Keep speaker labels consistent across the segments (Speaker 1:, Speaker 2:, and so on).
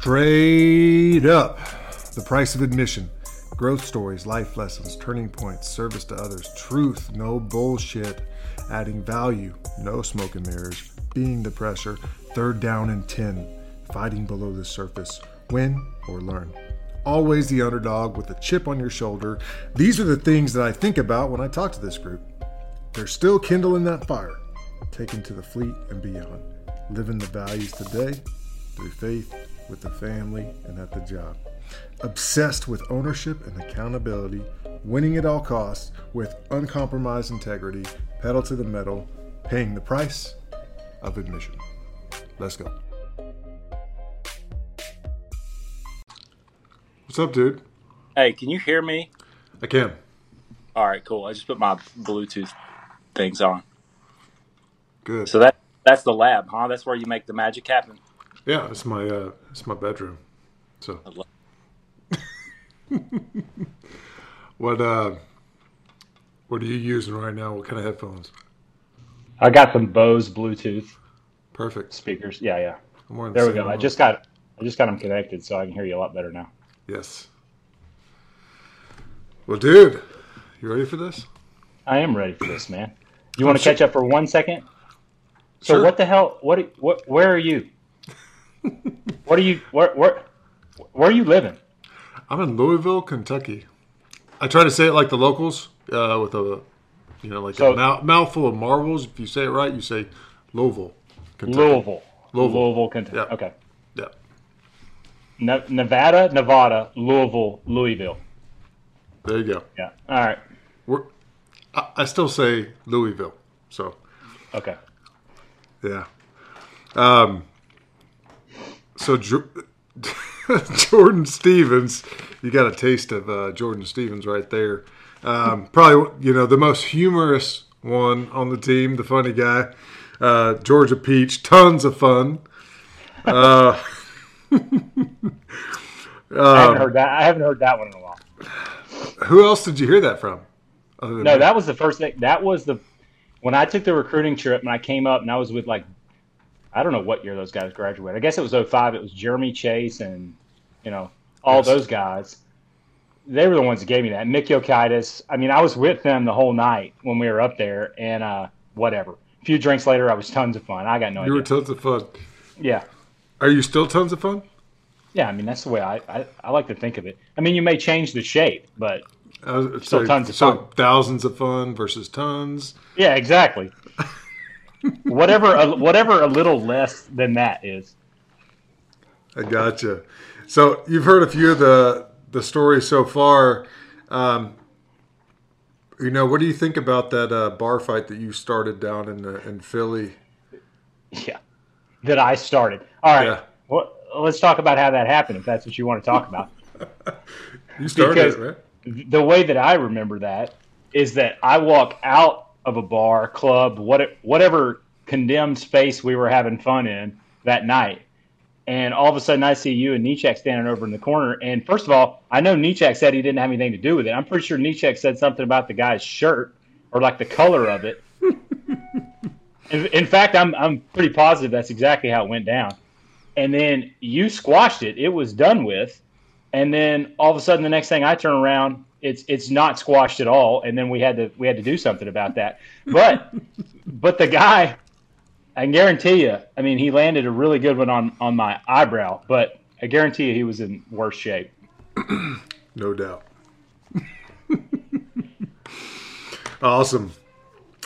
Speaker 1: Straight up, the price of admission. Growth stories, life lessons, turning points, service to others, truth, no bullshit, adding value, no smoke and mirrors, being the pressure, third down and 10, fighting below the surface, win or learn. Always the underdog with a chip on your shoulder. These are the things that I think about when I talk to this group. They're still kindling that fire, taken to the fleet and beyond, living the values today through faith, with the family, and at the job. Obsessed with ownership and accountability, winning at all costs with uncompromised integrity, pedal to the metal, paying the price of admission. Let's go. What's up, dude?
Speaker 2: Hey, can you hear me?
Speaker 1: I can.
Speaker 2: All right, cool. I just put my Bluetooth things on.
Speaker 1: Good.
Speaker 2: So that that's the lab, huh? That's where you make the magic happen.
Speaker 1: Yeah, it's my uh, it's my bedroom. So
Speaker 2: I love-
Speaker 1: what uh, what are you using right now? What kind of headphones?
Speaker 3: I got some Bose Bluetooth
Speaker 1: Perfect.
Speaker 3: speakers. Yeah, yeah.
Speaker 1: I'm wearing the
Speaker 3: There we
Speaker 1: same
Speaker 3: go. I just got I just got them connected, so I can hear you a lot better now.
Speaker 1: yes. Well, dude, you ready for this?
Speaker 3: I am ready for this, man. You want to
Speaker 1: sure.
Speaker 3: catch up for one second? So
Speaker 1: Sure.
Speaker 3: what the hell? What? What? Where are you? What are you? Where? Where? Where are you living?
Speaker 1: I'm in Louisville, Kentucky. I try to say it like the locals, uh, with a, you know, like
Speaker 3: So-
Speaker 1: a mouth, mouthful of marbles. If you say it right, you say Louisville, Kentucky.
Speaker 3: Louisville.
Speaker 1: Louisville.
Speaker 3: Louisville, Kentucky.
Speaker 1: Yeah.
Speaker 3: Okay.
Speaker 1: Yeah.
Speaker 3: Ne- Nevada, Nevada, Louisville, Louisville.
Speaker 1: There you go.
Speaker 3: Yeah. All right.
Speaker 1: We're, I, I still say Louisville. So
Speaker 3: Okay.
Speaker 1: yeah. Um. So Jor- Jordan Stephens, you got a taste of uh, Jordan Stephens right there. Um, probably you know the most humorous one on the team, the funny guy, uh, Georgia Peach. Tons of fun. Uh,
Speaker 3: I haven't heard that. I haven't heard that one in a while.
Speaker 1: who else did you hear that from?
Speaker 3: No, that was the first thing. That was the when I took the recruiting trip and I came up and I was with like I don't know what year those guys graduated. I guess it was 05. It was Jeremy Chase and you know all
Speaker 1: Yes.
Speaker 3: those guys. They were the ones that gave me that. Mick Yokitis. I mean, I was with them the whole night when we were up there, and uh, whatever. A few drinks later, I was tons of fun. I got no idea
Speaker 1: you were tons of fun.
Speaker 3: yeah,
Speaker 1: Are you still tons of fun?
Speaker 3: yeah. I mean, that's the way I, I, I like to think of it. I mean, you may change the shape, but Still
Speaker 1: so-
Speaker 3: tons of
Speaker 1: so
Speaker 3: fun.
Speaker 1: thousands of fun versus tons.
Speaker 3: Yeah, exactly. Whatever, a, whatever a little less than that is.
Speaker 1: I gotcha. So you've heard a few of the the stories so far. Um, you know, what do you think about that uh, bar fight that you started down in uh, in Philly?
Speaker 3: Yeah, that I started. All right,
Speaker 1: Yeah.
Speaker 3: well, let's talk about how that happened, if that's what you want to talk about.
Speaker 1: You started
Speaker 3: Because-
Speaker 1: it, right?
Speaker 3: the way that I remember that is that I walk out of a bar, club, what, whatever condemned space we were having fun in that night. And all of a sudden, I see you and Nichek standing over in the corner. And first of all, I know Nichek said he didn't have anything to do with it. I'm pretty sure Nichek said something about the guy's shirt or like the color of it. in, in fact, I'm, I'm pretty positive that's exactly how it went down. And then you squashed it. It was done with and then all of a sudden the next thing I turn around, it's it's not squashed at all, and then we had to we had to do something about that. But but the guy, I guarantee you, I mean, he landed a really good one on on my eyebrow, but I guarantee you he was in worse shape.
Speaker 1: No doubt. awesome.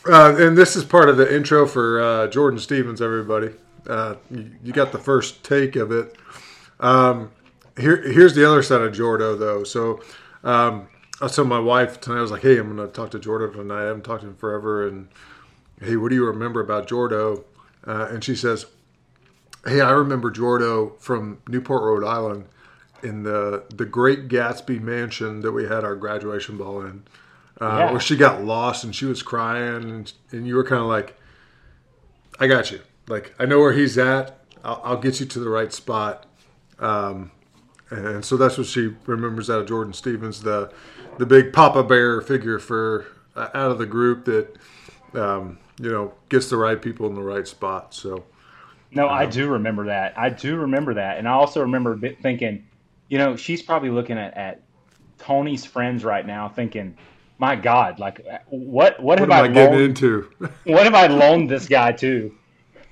Speaker 1: Uh, and this is part of the intro for uh, Jordan Stephens, everybody. Uh, you, you got the first take of it. Um, here, here's the other side of Jordo, though. So um, I told my wife tonight, I was like, hey, I'm going to talk to Jordo tonight. I haven't talked to him forever. And hey, what do you remember about Jordo? Uh, and she says, hey, I remember Jordo from Newport, Rhode Island in the the Great Gatsby mansion that we had our graduation ball in, uh,
Speaker 3: Yeah.
Speaker 1: where she got lost and she was crying, and, and you were kind of like, "I got you. Like I know where he's at. I'll, I'll get you to the right spot." Um, and so that's what she remembers out of Jordan Stephens, the the big Papa Bear figure for uh, out of the group that um, you know gets the right people in the right spot. So
Speaker 3: No, I do remember that. I do remember that, and I also remember thinking, you know, she's probably looking at, at Tony's friends right now, thinking, "My God, like, what what,
Speaker 1: What
Speaker 3: have
Speaker 1: am I
Speaker 3: I,
Speaker 1: getting
Speaker 3: loaned,
Speaker 1: into?
Speaker 3: what have I loaned this guy to?"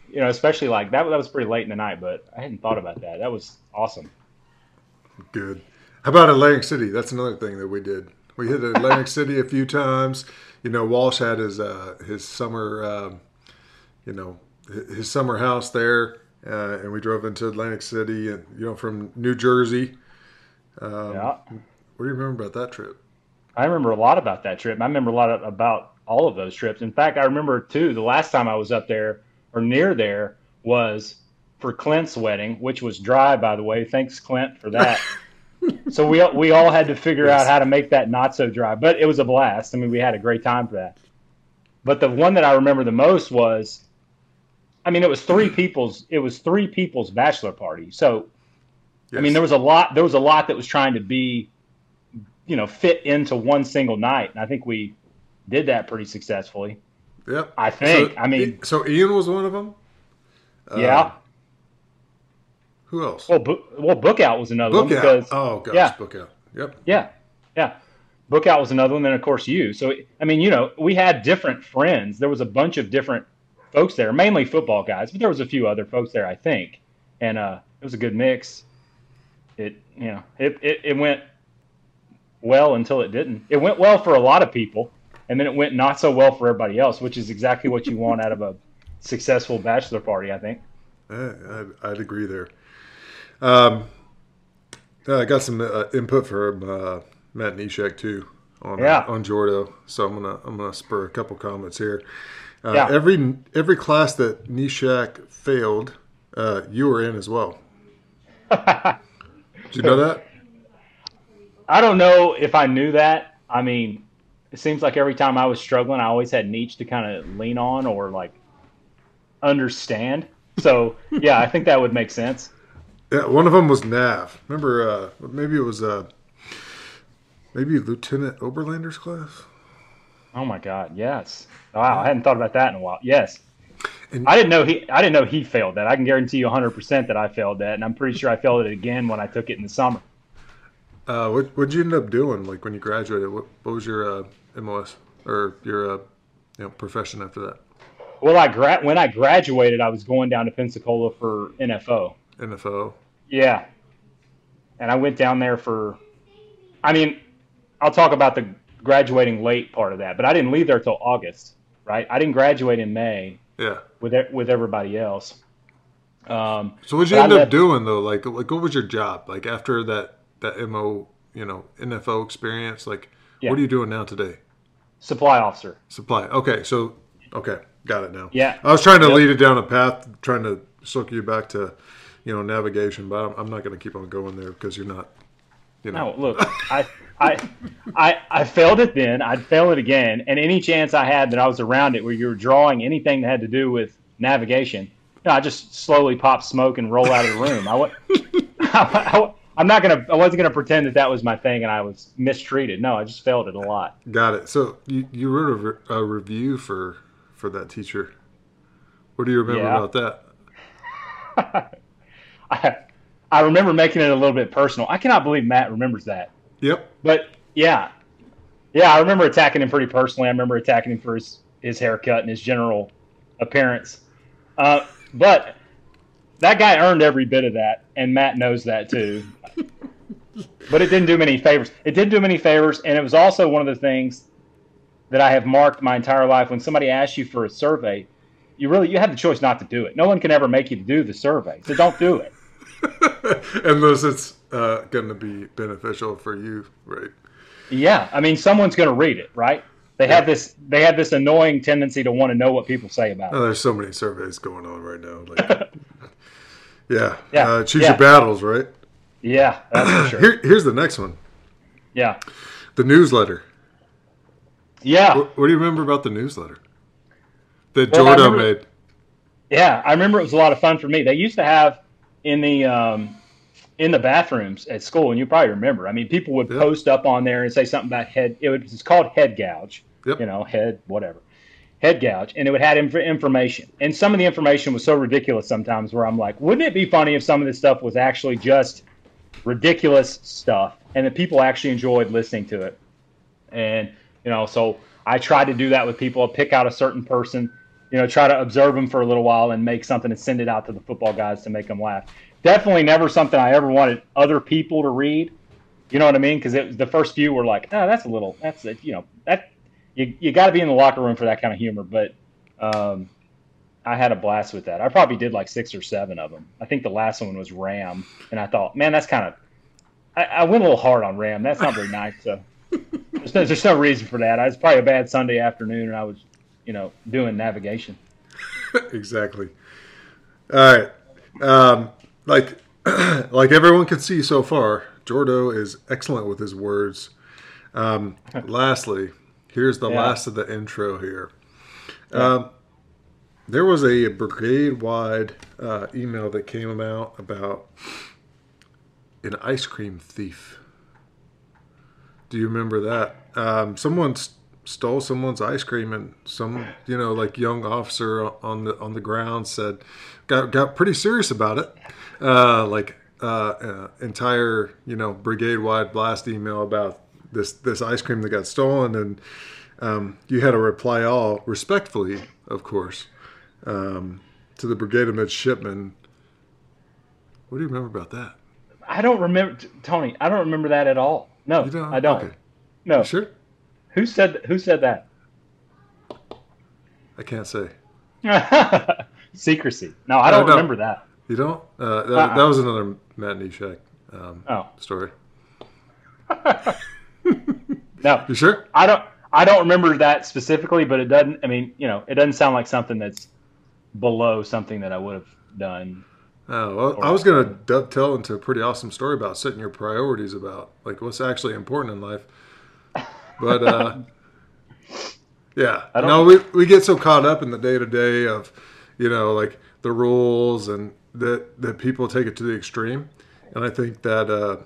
Speaker 3: You know, especially like that. That was pretty late in the night, but I hadn't thought about that. That was awesome.
Speaker 1: Good. How about Atlantic City? That's another thing that we did. We hit Atlantic City a few times. You know, Walsh had his uh, his summer, um, you know, his summer house there, uh, and we drove into Atlantic City, and you know, from New Jersey. Um,
Speaker 3: yeah,
Speaker 1: What do you remember about that trip?
Speaker 3: I remember a lot about that trip. I remember a lot of, about all of those trips. In fact, I remember too the last time I was up there or near there was for Clint's wedding, which was dry, by the way. Thanks, Clint, for that. so we we all had to figure
Speaker 1: Yes.
Speaker 3: out how to make that not so dry, but it was a blast. I mean, we had a great time for that. But the one that I remember the most was, I mean, it was three people's. It was three people's bachelor party. So I mean, there was a lot. There was a lot that was trying to be, you know, fit into one single night, and I think we did that pretty successfully.
Speaker 1: Yep.
Speaker 3: I think.
Speaker 1: So,
Speaker 3: I mean,
Speaker 1: so Ian was one of them. Uh,
Speaker 3: yeah.
Speaker 1: Who else?
Speaker 3: Well, book, well, Bookout was another one
Speaker 1: Book out.
Speaker 3: because
Speaker 1: Oh gosh,
Speaker 3: yeah.
Speaker 1: book out. Yep.
Speaker 3: yeah, yeah, Bookout was another one. Then of course you. So I mean, you know, we had different friends. There was a bunch of different folks there, mainly football guys, but there was a few other folks there, I think, and uh, it was a good mix. It you know it, it it went well until it didn't. It went well for a lot of people, and then it went not so well for everybody else, which is exactly what you want out of a successful bachelor party, I think.
Speaker 1: Yeah, I'd, I'd agree there. Um, I got some uh, input from uh, Matt Nishek too on
Speaker 3: Yeah.
Speaker 1: on Jordo, so I'm gonna I'm gonna spur a couple comments here. Uh,
Speaker 3: Yeah.
Speaker 1: Every every class that Nishak failed, uh, you were in as well. Did you know that?
Speaker 3: I don't know if I knew that. I mean, it seems like every time I was struggling, I always had Nietzsche to kind of lean on or like understand. So yeah, I think that would make sense.
Speaker 1: Yeah, one of them was Nav. Remember, uh, maybe it was uh, maybe Lieutenant Oberlander's class.
Speaker 3: Oh my God, yes. Wow, I hadn't thought about that in a while. Yes.
Speaker 1: And-
Speaker 3: I didn't know he. I didn't know he failed that. I can guarantee you 100 percent that I failed that, and I'm pretty sure I failed it again when I took it in the summer.
Speaker 1: Uh, what what'd you end up doing? Like when you graduated, what, what was your uh, MOS or your uh, you know profession after that?
Speaker 3: Well, I gra- when I graduated, I was going down to Pensacola for NFO.
Speaker 1: NFO.
Speaker 3: Yeah. And I went down there for, I mean, I'll talk about the graduating late part of that, but I didn't leave there till August, right? I didn't graduate in May
Speaker 1: Yeah.
Speaker 3: with with everybody else. Um,
Speaker 1: So what
Speaker 3: did you
Speaker 1: end up doing though? Like like what was your job? Like after that that MO you know NFO experience? Like
Speaker 3: Yeah.
Speaker 1: what are you doing now today?
Speaker 3: supply officer.
Speaker 1: Supply. Okay. So okay, got it now.
Speaker 3: Yeah.
Speaker 1: I was trying to
Speaker 3: Yep.
Speaker 1: lead it down a path, trying to suck you back to you know navigation, but I'm, I'm not going to keep on going there because you're not. You know.
Speaker 3: No, look, I, I, I, I failed it then. I'd fail it again, and any chance I had that I was around it, where you were drawing anything that had to do with navigation, I just slowly pop smoke and roll out of the room. I, wa- I, am not gonna. I wasn't gonna pretend that that was my thing, and I was mistreated. No, I just failed it a lot.
Speaker 1: Got it. So you, you wrote a, a review for for that teacher. What do you remember
Speaker 3: Yeah.
Speaker 1: about that?
Speaker 3: I, I remember making it a little bit personal. I cannot believe Matt remembers that.
Speaker 1: Yep.
Speaker 3: But yeah, yeah, I remember attacking him pretty personally. I remember attacking him for his, his haircut and his general appearance. Uh, but that guy earned every bit of that, and Matt knows that too. but it didn't do him any favors. It didn't do him any favors, and it was also one of the things that I have marked my entire life. When somebody asks you for a survey, you really you have the choice not to do it. No one can ever make you do the survey, so don't do it.
Speaker 1: Unless it's uh, going to be beneficial for you, right?
Speaker 3: Yeah, I mean, someone's going to read it, right? They have this. They have this annoying tendency to want to know what people say about it.
Speaker 1: Oh, there's so many surveys going on right now. Like, yeah,
Speaker 3: Yeah,
Speaker 1: Uh, choose
Speaker 3: yeah.
Speaker 1: your battles, right?
Speaker 3: Yeah, that's for sure.
Speaker 1: Here, here's the next one:
Speaker 3: Yeah,
Speaker 1: the newsletter.
Speaker 3: yeah,
Speaker 1: What, what do you remember about the newsletter that
Speaker 3: Well, remember-
Speaker 1: made?
Speaker 3: yeah. I remember it was a lot of fun for me. They used to have in the um, in the bathrooms at school, and you probably remember. I mean, people would
Speaker 1: Yeah.
Speaker 3: post up on there and say something about head. It was it's called head gouge.
Speaker 1: Yep.
Speaker 3: You know, head whatever. head gouge, and it would have inf- information. And some of the information was so ridiculous sometimes, where I'm like, wouldn't it be funny if some of this stuff was actually just ridiculous stuff, and that people actually enjoyed listening to it? And you know, so I tried to do that with people. I pick out a certain person, you know, try to observe them for a little while and make something and send it out to the football guys to make them laugh. Definitely never something I ever wanted other people to read. You know what I mean? Because the first few were like, oh, that's a little, that's a, you know, that you you got to be in the locker room for that kind of humor. But um, I had a blast with that. I probably did like six or seven of them. I think the last one was Ram, and I thought, man, that's kind of. I, I, went a little hard on Ram. That's not very nice. So there's no, there's no reason for that. I was probably a bad Sunday afternoon, and I was, you know, doing navigation.
Speaker 1: exactly. All right. Um, like, like everyone can see so far, Jordo is excellent with his words. Um, lastly, here's the yeah. last of the intro here. Yeah. Um, there was a brigade-wide uh, email that came out about an ice cream thief. Do you remember that? Um, someone st- stole someone's ice cream, and some, you know, like young officer on the on the ground said, got got pretty serious about it. Uh, like uh, uh, entire, you know, brigade-wide blast email about this this ice cream that got stolen, and um, you had to reply all respectfully, of course, um, to the brigade of midshipmen. What do you remember about that?
Speaker 3: I don't remember, Tony. I don't remember that at all. No, don't? I don't. Okay. No.
Speaker 1: You sure?
Speaker 3: Who said Who said that?
Speaker 1: I can't say.
Speaker 3: Secrecy. No, I don't, remember that.
Speaker 1: You don't? Uh, that, uh-uh. that, was another Matt Neshek um, oh. story.
Speaker 3: no.
Speaker 1: You sure?
Speaker 3: I don't. I don't remember that specifically, but it doesn't. I mean, you know, it doesn't sound like something that's below something that I would have done.
Speaker 1: Oh, well, I was going to dovetail into a pretty awesome story about setting your priorities about like what's actually important in life. But uh, yeah, no, we we get so caught up in the day to day of, you know, like the rules and that that people take it to the extreme, and I think that uh,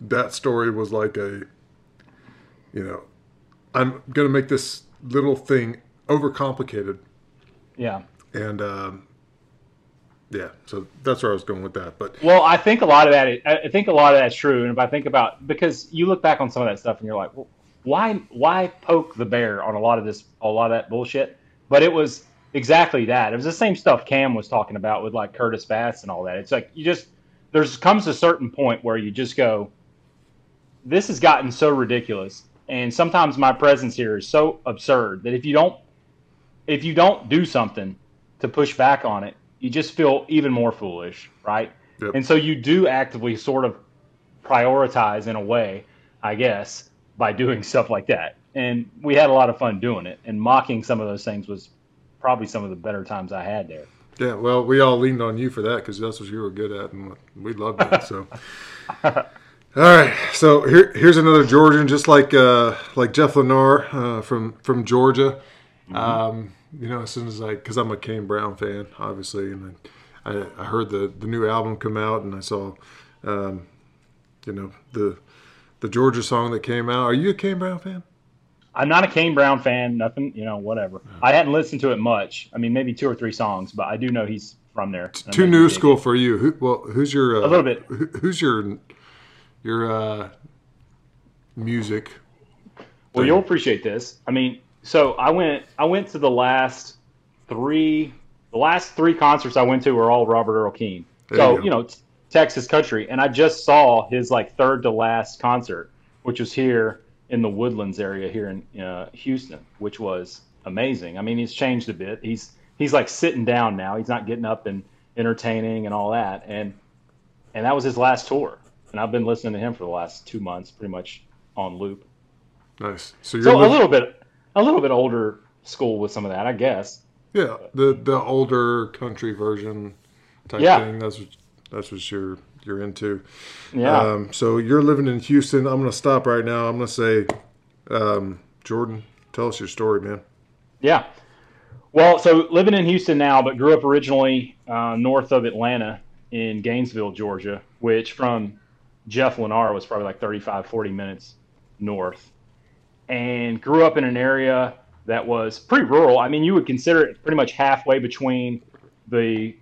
Speaker 1: that story was like a, you know, I'm going to make this little thing overcomplicated.
Speaker 3: Yeah.
Speaker 1: And um, yeah, so that's where I was going with that. But
Speaker 3: well, I think a lot of that. Is, I think a lot of that's true. And if I think about because you look back on some of that stuff and you're like, well, why why poke the bear on a lot of this a lot of that bullshit? But it was exactly that. It was the same stuff Cam was talking about with like Curtis Bass and all that. It's like you just there's comes a certain point where you just go, this has gotten so ridiculous and sometimes my presence here is so absurd that if you don't if you don't do something to push back on it you just feel even more foolish right yep. and so you do actively sort of prioritize in a way i guess by doing stuff like that and we had a lot of fun doing it and mocking some of those things was probably some of the better times i had there
Speaker 1: yeah well we all leaned on you for that because that's what you were good at and we loved it so All right, so here, here's another Georgian, just like uh, like Jeff Lenore uh, from from Georgia. Mm-hmm. Um, you know, as soon as I, because I'm a Kane Brown fan, obviously, and I, I, heard the the new album come out, and I saw, um, you know, the the Georgia song that came out. Are you a Kane Brown fan?
Speaker 3: I'm not a Kane Brown fan. Nothing, you know, whatever. I hadn't listened to it much. I mean, maybe two or three songs, but I do know he's from there.
Speaker 1: Too new school for you. Who, well, who's your uh,
Speaker 3: a little bit?
Speaker 1: Who's your your uh, music.
Speaker 3: Well, you'll appreciate this. I mean, so I went I went to the last three the last three concerts I went to were all Robert Earl Keen. There so you, you know Texas country, and I just saw his like third to last concert, which was here in the Woodlands area here in uh, Houston, which was amazing. I mean, he's changed a bit. He's he's like sitting down now. He's not getting up and entertaining and all that. And and that was his last tour and I've been listening to him for the last two months, pretty much on loop.
Speaker 1: Nice.
Speaker 3: So you're so li- a little bit, a little bit older school with some of that, I guess.
Speaker 1: Yeah, the the older country version type yeah. thing. That's what that's what you're you're into.
Speaker 3: Yeah.
Speaker 1: Um, so you're living in Houston. I'm gonna stop right now. I'm gonna say, um, Jordan, tell us your story, man.
Speaker 3: Yeah. Well, so living in Houston now, but grew up originally uh, north of Atlanta in Gainesville, Georgia, which from Jeff Lennar was probably like 35, 40 minutes north, and grew up in an area that was pretty rural. I mean, you would consider it pretty much halfway between the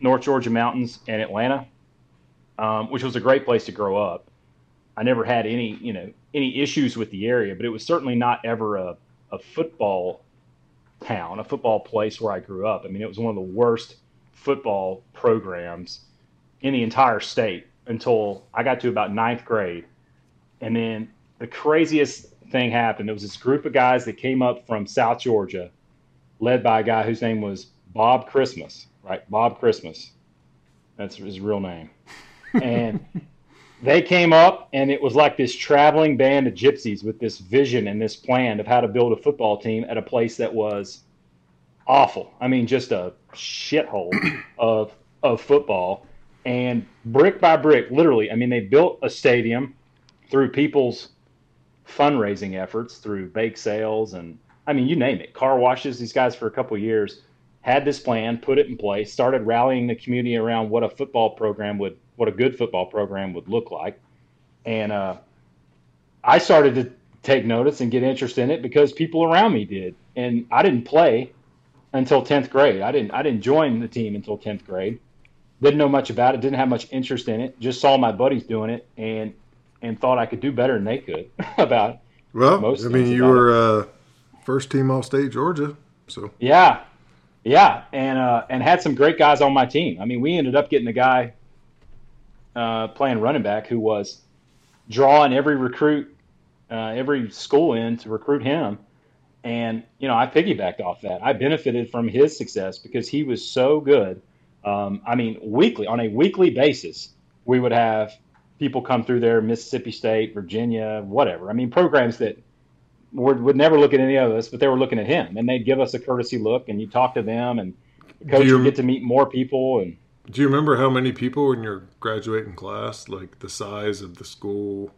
Speaker 3: North Georgia mountains and Atlanta, um, which was a great place to grow up. I never had any, you know, any issues with the area, but it was certainly not ever a, a football town, a football place where I grew up. I mean, it was one of the worst football programs in the entire state until I got to about ninth grade. And then the craziest thing happened. There was this group of guys that came up from South Georgia, led by a guy whose name was Bob Christmas, right? Bob Christmas. That's his real name. And they came up, and it was like this traveling band of gypsies with this vision and this plan of how to build a football team at a place that was awful. I mean, just a shithole of of football. And brick by brick, literally, I mean, they built a stadium through people's fundraising efforts, through bake sales, and I mean, you name it, car washes. These guys for a couple years had this plan, put it in place, started rallying the community around what a football program would, what a good football program would look like, and uh, I started to take notice and get interest in it because people around me did, and I didn't play until 10th grade. I didn't I didn't join the team until 10th grade. Didn't know much about it, didn't have much interest in it. Just saw my buddies doing it and and thought I could do better than they could about
Speaker 1: Well, I mean, you were uh, first team All State Georgia, so
Speaker 3: yeah, yeah, and uh, and had some great guys on my team. I mean, we ended up getting a guy uh, playing running back who was drawing every recruit, uh, every school in to recruit him, and you know, I piggybacked off that. I benefited from his success because he was so good. Um, I mean, weekly on a weekly basis, we would have people come through there, Mississippi State, Virginia, whatever. I mean, programs that would, would never look at any of us, but they were looking at him, and they'd give us a courtesy look, and you talk to them, and the coach
Speaker 1: you-
Speaker 3: would get to meet more people, and
Speaker 1: Do you remember how many people in your graduating class, like the size of the school?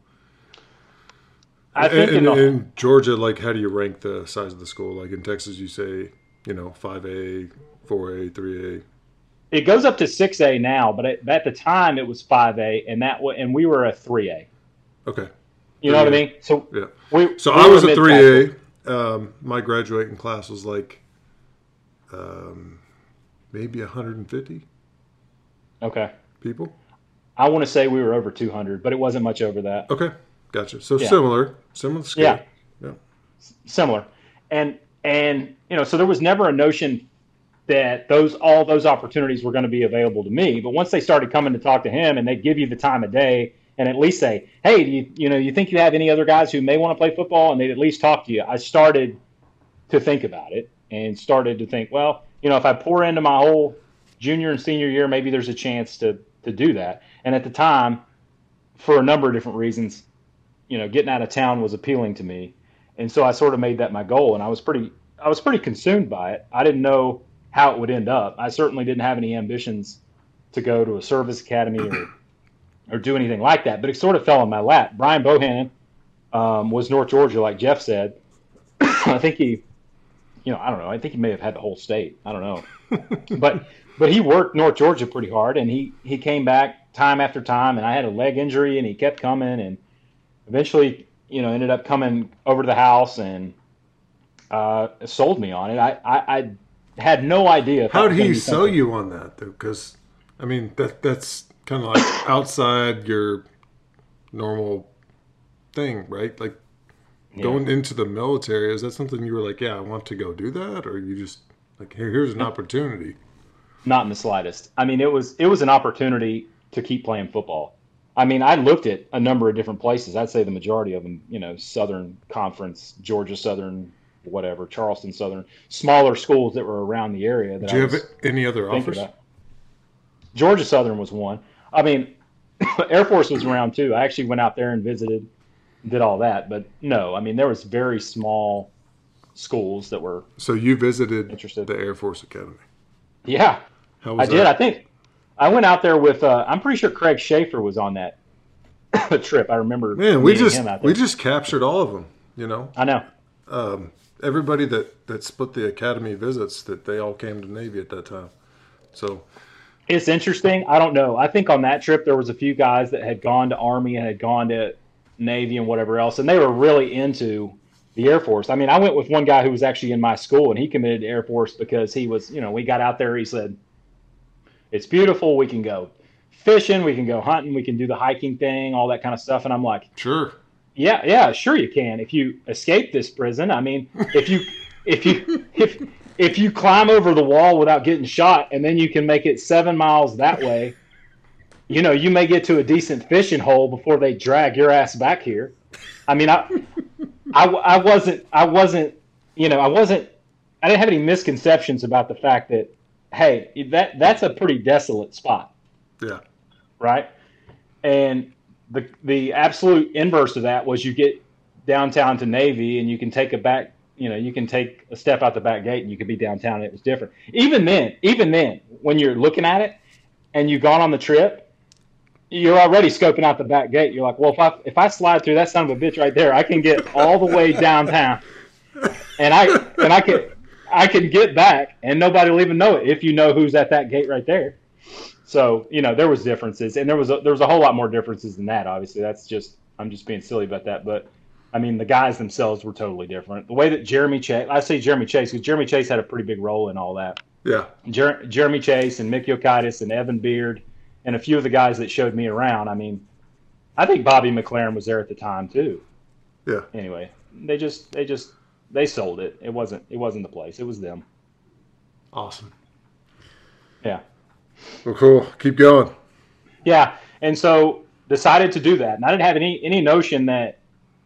Speaker 3: I think
Speaker 1: in,
Speaker 3: in the,
Speaker 1: in Georgia, like how do you rank the size of the school? Like in Texas, you say, you know, five A, four A, three A.
Speaker 3: it goes up to six A now, but at, at the time it was five A, and that and we were a three A.
Speaker 1: Okay,
Speaker 3: You know what I mean? So
Speaker 1: yeah.
Speaker 3: we
Speaker 1: So
Speaker 3: we
Speaker 1: I was a three A. Um, my graduating class was like, um, maybe 150
Speaker 3: Okay,
Speaker 1: people.
Speaker 3: I want to say we were over two hundred, but it wasn't much over that.
Speaker 1: Okay, gotcha. So
Speaker 3: Yeah.
Speaker 1: similar, similar scale.
Speaker 3: Yeah.
Speaker 1: Yeah.
Speaker 3: similar and and you know so there was never a notion that those all those opportunities were going to be available to me. But once they started coming to talk to him and they give you the time of day and at least say hey do you you know you think you have any other guys who may want to play football? and they'd at least talk to you. I started to think about it and started to think well you know if i pour into my whole junior and senior year maybe there's a chance to to do that. And at the time for a number of different reasons you know getting out of town was appealing to me. And so I sort of made that my goal, and I was pretty I was pretty consumed by it. I didn't know how it would end up. I certainly didn't have any ambitions to go to a service academy or or do anything like that. But it sort of fell in my lap. Brian Bohannon um, was North Georgia, like Jeff said. I think he, you know, I don't know. I think he may have had the whole state. I don't know, but but he worked North Georgia pretty hard, and he he came back time after time. And I had a leg injury, and he kept coming, and eventually you know, ended up coming over to the house and uh, sold me on it. I, I, I had no idea.
Speaker 1: How did he sell
Speaker 3: something-
Speaker 1: you on that though? Because I mean that that's kind of like outside your normal thing, right? Like
Speaker 3: Yeah.
Speaker 1: going into the military. Is that something you were like, yeah, I want to go do that, or you just like, here, here's an opportunity?
Speaker 3: Not in the slightest. I mean, it was it was an opportunity to keep playing football. I mean, I looked at a number of different places. I'd say the majority of them, you know, Southern Conference, Georgia Southern, whatever, Charleston Southern, smaller schools that were around the area. That
Speaker 1: Do you have any other offers?
Speaker 3: about. Georgia Southern was one. I mean, Air Force was around too. I actually went out there and visited, did all that. But no, I mean, there was very small schools that were.
Speaker 1: So you visited
Speaker 3: Interested.
Speaker 1: the Air Force Academy.
Speaker 3: Yeah,
Speaker 1: How
Speaker 3: I
Speaker 1: was
Speaker 3: did. I think I went out there with. Uh, I'm pretty sure Craig Schaefer was on that trip. I remember.
Speaker 1: Man, we just
Speaker 3: him out there.
Speaker 1: we just captured all of them. You know,
Speaker 3: I know.
Speaker 1: um, everybody that that split the academy visits that they all came to Navy at that time. So
Speaker 3: It's interesting. I don't know. I think on that trip there was a few guys that had gone to Army and had gone to Navy and whatever else, and they were really into the Air Force. I mean, I went with one guy who was actually in my school, and he committed to Air Force because he was, you know, we got out there. He said, "It's beautiful. We can go fishing. We can go hunting. We can do the hiking thing, all that kind of stuff." And I'm like,
Speaker 1: Sure.
Speaker 3: "Yeah, yeah, sure you can. If you escape this prison, I mean, if you, if you, if if you climb over the wall without getting shot, and then you can make it seven miles that way." You know, you may get to a decent fishing hole before they drag your ass back here. I mean, I, I, I wasn't, I wasn't, you know, I wasn't, I didn't have any misconceptions about the fact that, hey, that that's a pretty desolate spot,
Speaker 1: Yeah.
Speaker 3: right? And the the absolute inverse of that was you get downtown to Navy and you can take a back, you know, you can take a step out the back gate and you could be downtown. It was different. Even then, even then, when you're looking at it and you've gone on the trip, you're already scoping out the back gate. You're like, well, if I if I slide through that son of a bitch right there, I can get all the way downtown, and I and I can I can get back, and nobody will even know it if you know who's at that gate right there. So you know there was differences, and there was a, there was a whole lot more differences than that. Obviously, that's just I'm just being silly about that, but. I mean, the guys themselves were totally different. The way that Jeremy Chase, I say Jeremy Chase because Jeremy Chase had a pretty big role in all that.
Speaker 1: Yeah.
Speaker 3: Jer- Jeremy Chase and Mick Yokitis and Evan Beard and a few of the guys that showed me around. I mean, I think Bobby McLaren was there at the time too.
Speaker 1: Yeah.
Speaker 3: Anyway, they just they just they sold it. It wasn't it wasn't the place. It was them.
Speaker 1: Awesome.
Speaker 3: Yeah.
Speaker 1: Well, cool. Keep going.
Speaker 3: Yeah. And so decided to do that. And I didn't have any any notion that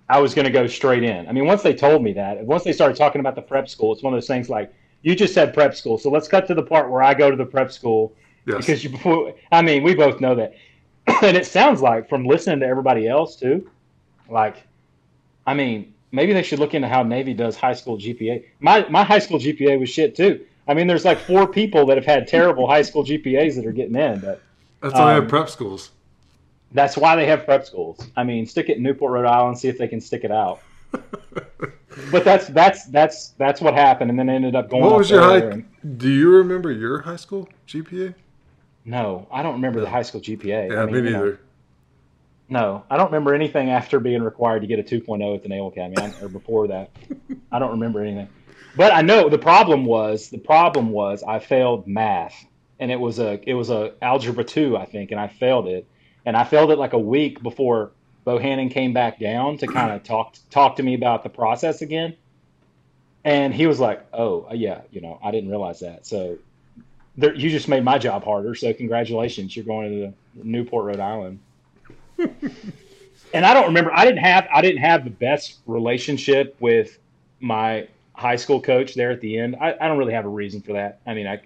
Speaker 3: I was going to go straight in. I mean, once they told me that, once they started talking about the prep school, it's one of those things like you just said prep school. So let's cut to the part where I go to the prep school
Speaker 1: Yes.
Speaker 3: because you I mean, we both know that. and it sounds like from listening to everybody else too, like I mean, maybe they should look into how Navy does high school GPA. My my high school GPA was shit too. I mean, there's like four people that have had terrible high school GPAs that are getting in, but
Speaker 1: That's why
Speaker 3: um,
Speaker 1: have prep schools.
Speaker 3: that's why they have prep schools. I mean, stick it in Newport, Rhode Island, see if they can stick it out. But that's that's that's that's what happened, and then I ended up going.
Speaker 1: What was your high?
Speaker 3: and-
Speaker 1: Do you remember your high school GPA?
Speaker 3: no, I don't remember the high school GPA.
Speaker 1: Yeah,
Speaker 3: I mean,
Speaker 1: me
Speaker 3: you know,
Speaker 1: neither.
Speaker 3: No, I don't remember anything after being required to get a 2.0 at the Naval Academy I- or before that. I don't remember anything. But I know the problem was the problem was I failed math, and it was a it was a algebra two I think, and I failed it, and I failed it like a week before Bohannon came back down to kind of talk talk to me about the process again, and he was like, "Oh uh, yeah, you know I didn't realize that, so." There, you just made my job harder, so congratulations! You're going to Newport, Rhode Island and I don't remember. I didn't have I didn't have the best relationship with my high school coach there at the end. I, I don't really have a reason for that. I mean, I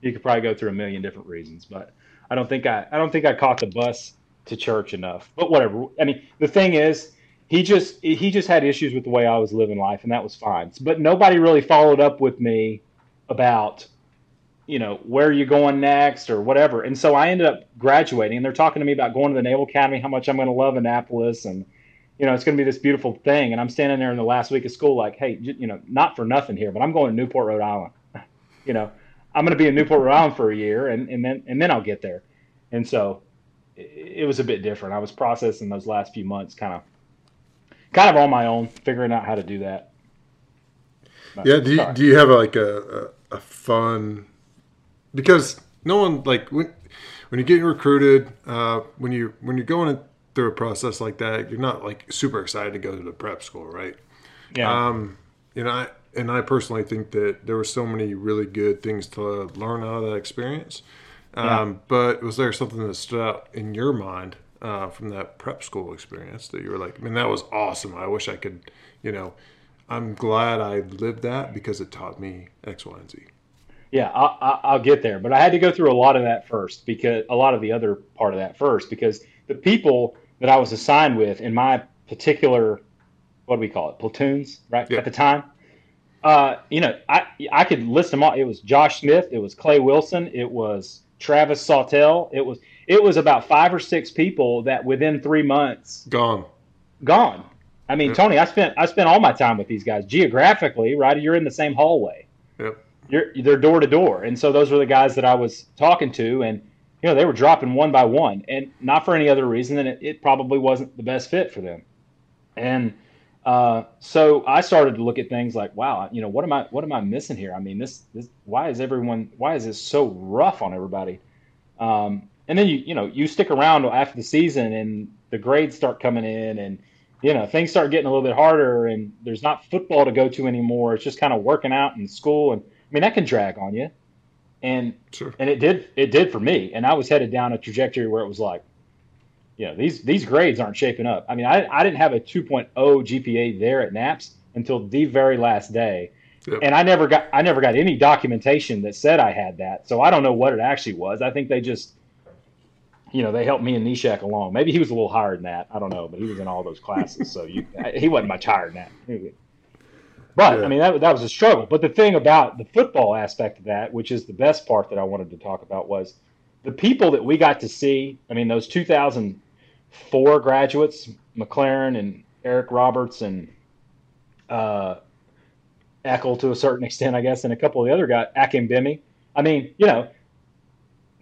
Speaker 3: you could probably go through a million different reasons, but I don't think I I don't think I caught the bus to church enough. But whatever. I mean, the thing is, he just he just had issues with the way I was living life, and that was fine. But nobody really followed up with me about you know, where are you going next or whatever. And so I ended up graduating and they're talking to me about going to the Naval Academy, how much I'm going to love Annapolis and, you know, it's going to be this beautiful thing. And I'm standing there in the last week of school, like, hey, you know, not for nothing here, but I'm going to Newport, Rhode Island. you know, I'm going to be in Newport, Rhode Island for a year and, and then, and then I'll get there. And so it, it was a bit different. I was processing those last few months kind of, kind of on my own, figuring out how to do that. But-
Speaker 1: Yeah. Do you,
Speaker 3: sorry.
Speaker 1: do you have like a, a, a fun? Because no one like when when you're getting recruited, uh, when you when you're going through a process like that, you're not like super excited to go to the prep school, right?
Speaker 3: yeah.
Speaker 1: Um, you know, I, and I personally think that there were so many really good things to learn out of that experience. Um, But was there something that stood out in your mind uh, from that prep school experience that you were like, I mean, that was awesome. I wish I could, you know, I'm glad I lived that because it taught me X, Y, and Z.
Speaker 3: Yeah, I, I, I'll get there, but I had to go through a lot of that first because a lot of the other part of that first because the people that I was assigned with in my particular, what do we call it, platoons, right
Speaker 1: Yeah.
Speaker 3: at the time. Uh, you know, I I could list them all. It was Josh Smith, it was Clay Wilson, it was Travis Sawtell, it was it was about five or six people that within three months
Speaker 1: Gone.
Speaker 3: gone. I mean,
Speaker 1: Yep.
Speaker 3: Tony, I spent I spent all my time with these guys geographically, right? You're in the same hallway
Speaker 1: Yep.
Speaker 3: you're they're door to door, and so those were the guys that I was talking to, and you know they were dropping one by one, and not for any other reason than it, it probably wasn't the best fit for them. And Uh, so I started to look at things like, wow, you know, what am I, what am I missing here? I mean, this, this why is everyone, why is this so rough on everybody? Um, and then you, you know, you stick around after the season and the grades start coming in and, you know, things start getting a little bit harder and there's not football to go to anymore. It's just kind of working out in school. And I mean, that can drag on you. And,
Speaker 1: Sure.
Speaker 3: and it did, it did for me. And I was headed down a trajectory where it was like, you know, these these grades aren't shaping up. I mean, I, I didn't have a 2.0 GPA there at NAPS until the very last day.
Speaker 1: Yep.
Speaker 3: And I never got I never got any documentation that said I had that. So I don't know what it actually was. I think they just you know, they helped me and Nishak along. Maybe he was a little higher than that. I don't know, but he was in all those classes, so you he wasn't much higher than that. But
Speaker 1: Yeah.
Speaker 3: I mean, that that was a struggle. But the thing about the football aspect of that, which is the best part that I wanted to talk about, was the people that we got to see. I mean, those 2004 graduates, McLaren and Eric Roberts and uh, Eckel to a certain extent, I guess, and a couple of the other guys, Akim Bimi. I mean, you know,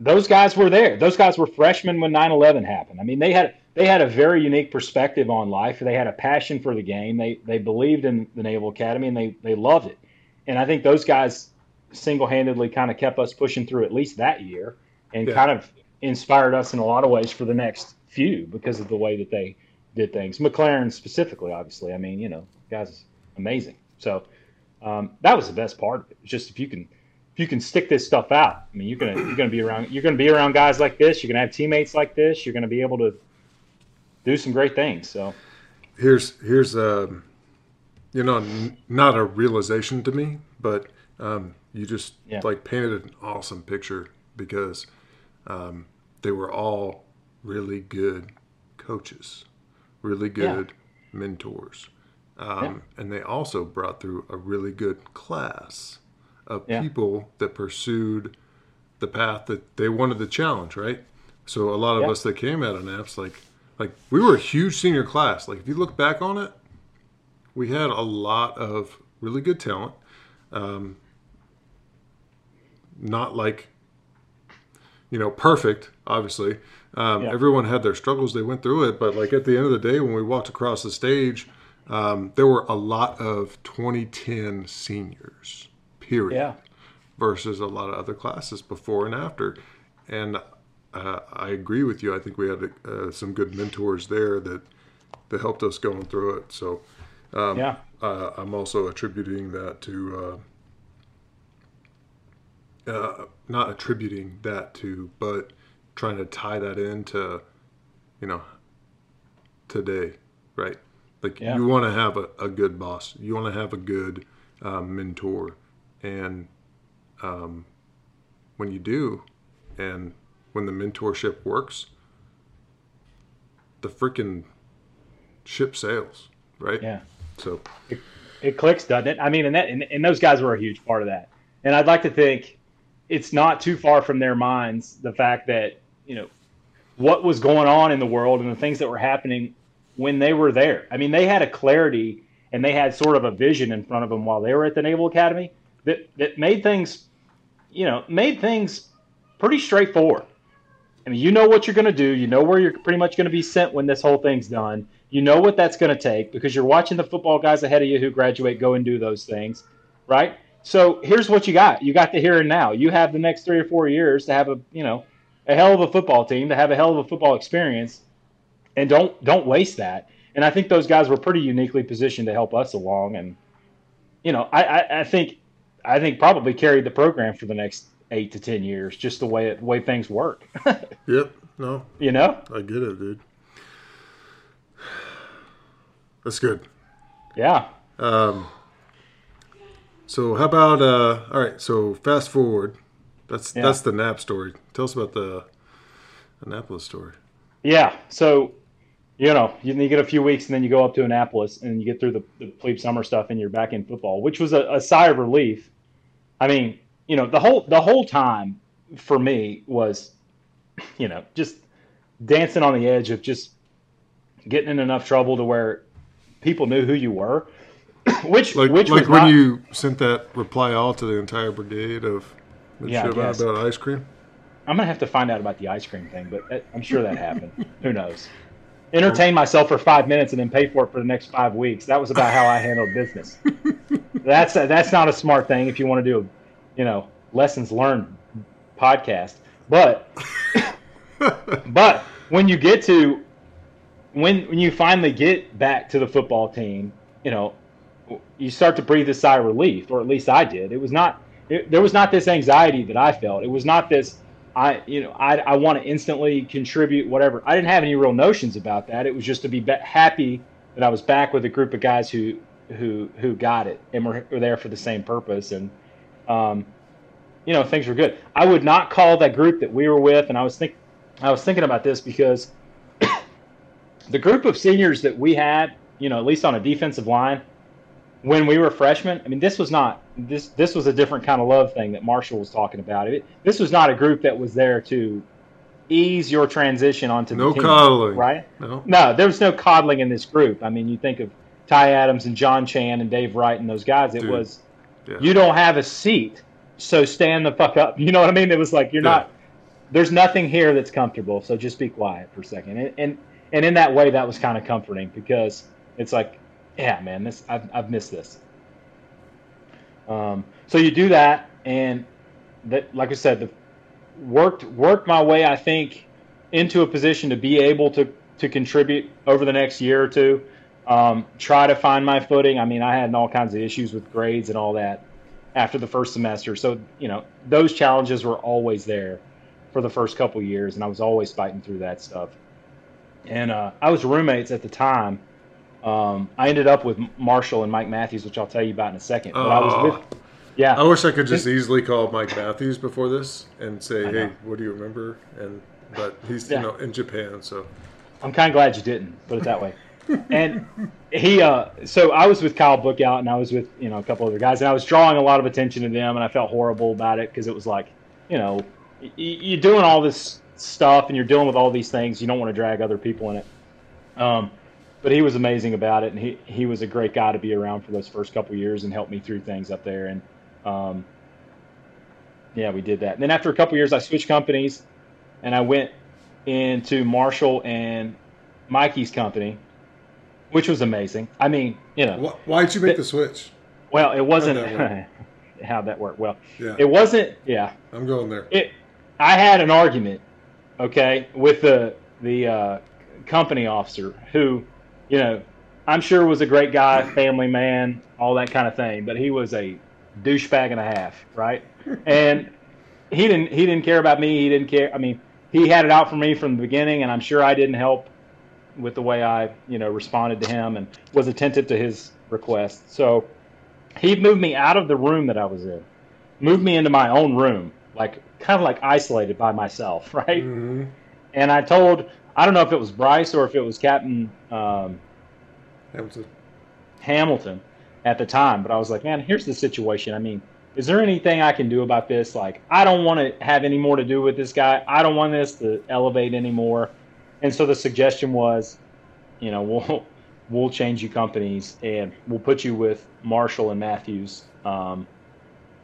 Speaker 3: those guys were there. Those guys were freshmen when 9/11 happened. I mean, they had they had a very unique perspective on life. They had a passion for the game. They they believed in the Naval Academy and they they loved it. And I think those guys single-handedly kind of kept us pushing through at least that year and
Speaker 1: Yeah.
Speaker 3: kind of inspired us in a lot of ways for the next few because of the way that they did things. McLaren specifically, obviously. I mean, you know, guys, is amazing. So um, that was the best part of it. Just if you can if you can stick this stuff out. I mean, you're gonna you're gonna be around you're gonna be around guys like this. You're gonna have teammates like this. You're gonna be able to do some great things. So
Speaker 1: here's here's a you know n- not a realization to me but um you just
Speaker 3: Yeah.
Speaker 1: like painted an awesome picture because um they were all really good coaches really
Speaker 3: Yeah.
Speaker 1: good mentors um and they also brought through a really good class of
Speaker 3: Yeah.
Speaker 1: people that pursued the path that they wanted to challenge right so a lot of
Speaker 3: Yeah.
Speaker 1: us that came out of naps like like we were a huge senior class. Like if you look back on it, we had a lot of really good talent. Um, not like you know perfect, obviously. Um,
Speaker 3: Yeah.
Speaker 1: Everyone had their struggles; they went through it. But like at the end of the day, when we walked across the stage, um, there were a lot of 2010 seniors. Period
Speaker 3: yeah,
Speaker 1: versus a lot of other classes before and after. And uh, I agree with you. I think we had uh, some good mentors there that that helped us going through it. So
Speaker 3: yeah,
Speaker 1: uh, I'm also attributing that to uh, uh, not attributing that to, but trying to tie that into you know today, right? Like
Speaker 3: Yeah.
Speaker 1: you want to have a, a good boss, you want to have a good um, mentor, and um, when you do, and when the mentorship works, the freaking ship sails, right?
Speaker 3: yeah.
Speaker 1: So
Speaker 3: It clicks, doesn't it? I mean, and that and, and those guys were a huge part of that. And I'd like to think it's not too far from their minds the fact that you know what was going on in the world and the things that were happening when they were there. I mean, they had a clarity and they had sort of a vision in front of them while they were at the Naval Academy that that made things, you know, made things pretty straightforward. I mean, you know what you're going to do. You know where you're pretty much going to be sent when this whole thing's done. You know what that's going to take because you're watching the football guys ahead of you who graduate go and do those things, right? So here's what you got. You got the here and now. You have the next three or four years to have a, you know, a hell of a football team, to have a hell of a football experience, and don't don't waste that. And I think those guys were pretty uniquely positioned to help us along. And you know, I, I, I think I think probably carried the program for the next eight to ten years, just the way the way things work.
Speaker 1: Yep. No,
Speaker 3: you know?
Speaker 1: I get it, dude. That's good.
Speaker 3: Yeah. Um.
Speaker 1: So how about uh all right, so fast forward. That's
Speaker 3: Yeah.
Speaker 1: that's the nap story. Tell us about the Annapolis story.
Speaker 3: Yeah. So, you know, you, you get a few weeks and then you go up to Annapolis and you get through the, the plebe summer stuff and you're back in football, which was a, a sigh of relief. I mean, you know, the whole the whole time for me was, you know, just dancing on the edge of just getting in enough trouble to where people knew who you were. which
Speaker 1: Like
Speaker 3: which
Speaker 1: like when
Speaker 3: not,
Speaker 1: you sent that reply all to the entire brigade of
Speaker 3: Yeah, I
Speaker 1: midshipmen
Speaker 3: guess.
Speaker 1: about ice cream.
Speaker 3: I'm gonna have to find out about the ice cream thing, but uh, I'm sure that happened. Who knows? entertain myself for five minutes and then pay for it for the next five weeks. That was about how I handled business. that's uh, that's not a smart thing if you want to do, a, you know, lessons learned podcast. But but when you get to when when you finally get back to the football team, you know, you start to breathe a sigh of relief, or at least I did. It was not it, there was not this anxiety that I felt. It was not this I you know I I want to instantly contribute whatever. I didn't have any real notions about that. It was just to be happy that I was back with a group of guys who who who got it and were, were there for the same purpose and um, you know things were good. I would not call that group that we were with, and I was think I was thinking about this because the group of seniors that we had, you know, at least on a defensive line, when we were freshmen, I mean, this was not this this was a different kind of love thing that Marshall was talking about. It, this was not a group that was there to ease your transition onto
Speaker 1: no
Speaker 3: the team,
Speaker 1: coddling,
Speaker 3: right?
Speaker 1: No,
Speaker 3: No, there was no coddling in this group. I mean, you think of Ty Adams and John Chan and Dave Wright and those guys. It
Speaker 1: Dude,
Speaker 3: was
Speaker 1: yeah.
Speaker 3: you don't have a seat, so stand the fuck up. You know what I mean? It was like you're
Speaker 1: Yeah.
Speaker 3: not. There's nothing here that's comfortable, so just be quiet for a second. And and, and in that way, that was kind of comforting because it's like, yeah, man, this I've I've missed this. Um, so you do that, and that, like I said, the worked worked my way, I think, into a position to be able to to contribute over the next year or two. Um, try to find my footing. I mean, I had all kinds of issues with grades and all that after the first semester. So you know, those challenges were always there for the first couple years, and I was always fighting through that stuff. And uh, I was roommates at the time. Um, I ended up with Marshall and Mike Matthews, which I'll tell you about in a second. But I was
Speaker 1: Oh.
Speaker 3: with, yeah,
Speaker 1: I wish I could just easily call Mike Matthews before this and say, "Hey, what do you remember?" And but he's
Speaker 3: Yeah.
Speaker 1: you know in Japan, so
Speaker 3: I'm kind of glad you didn't put it that way. and he, uh, so I was with Kyle Bookout and I was with, you know, a couple other guys and I was drawing a lot of attention to them and I felt horrible about it because it was like, you know, you're doing all this stuff and you're dealing with all these things. You don't want to drag other people in it. Um, but he was amazing about it and he, he was a great guy to be around for those first couple years and helped me through things up there. And, um, yeah, we did that. And then after a couple years, I switched companies and I went into Marshall and Mikey's company, which was amazing. I mean, you know,
Speaker 1: why did you make the switch?
Speaker 3: well, it wasn't
Speaker 1: How'd that
Speaker 3: how that worked. Well,
Speaker 1: Yeah,
Speaker 3: it wasn't. Yeah,
Speaker 1: I'm going there.
Speaker 3: it. I had an argument, okay, with the the uh, company officer who, you know, I'm sure was a great guy, family man, all that kind of thing, but he was a douchebag and a half, right? And he didn't he didn't care about me. He didn't care. I mean, he had it out for me from the beginning, and I'm sure I didn't help with the way I, you know, responded to him and was attentive to his request. So he moved me out of the room that I was in, moved me into my own room, like kind of like isolated by myself, right?
Speaker 1: hmm
Speaker 3: And I told, I don't know if it was Bryce or if it was Captain um,
Speaker 1: Hamilton.
Speaker 3: Hamilton at the time, but I was like, man, here's the situation. I mean, is there anything I can do about this? Like, I don't want to have any more to do with this guy. I don't want this to elevate anymore. And so the suggestion was, you know, we'll we'll change you companies and we'll put you with Marshall and Matthews um,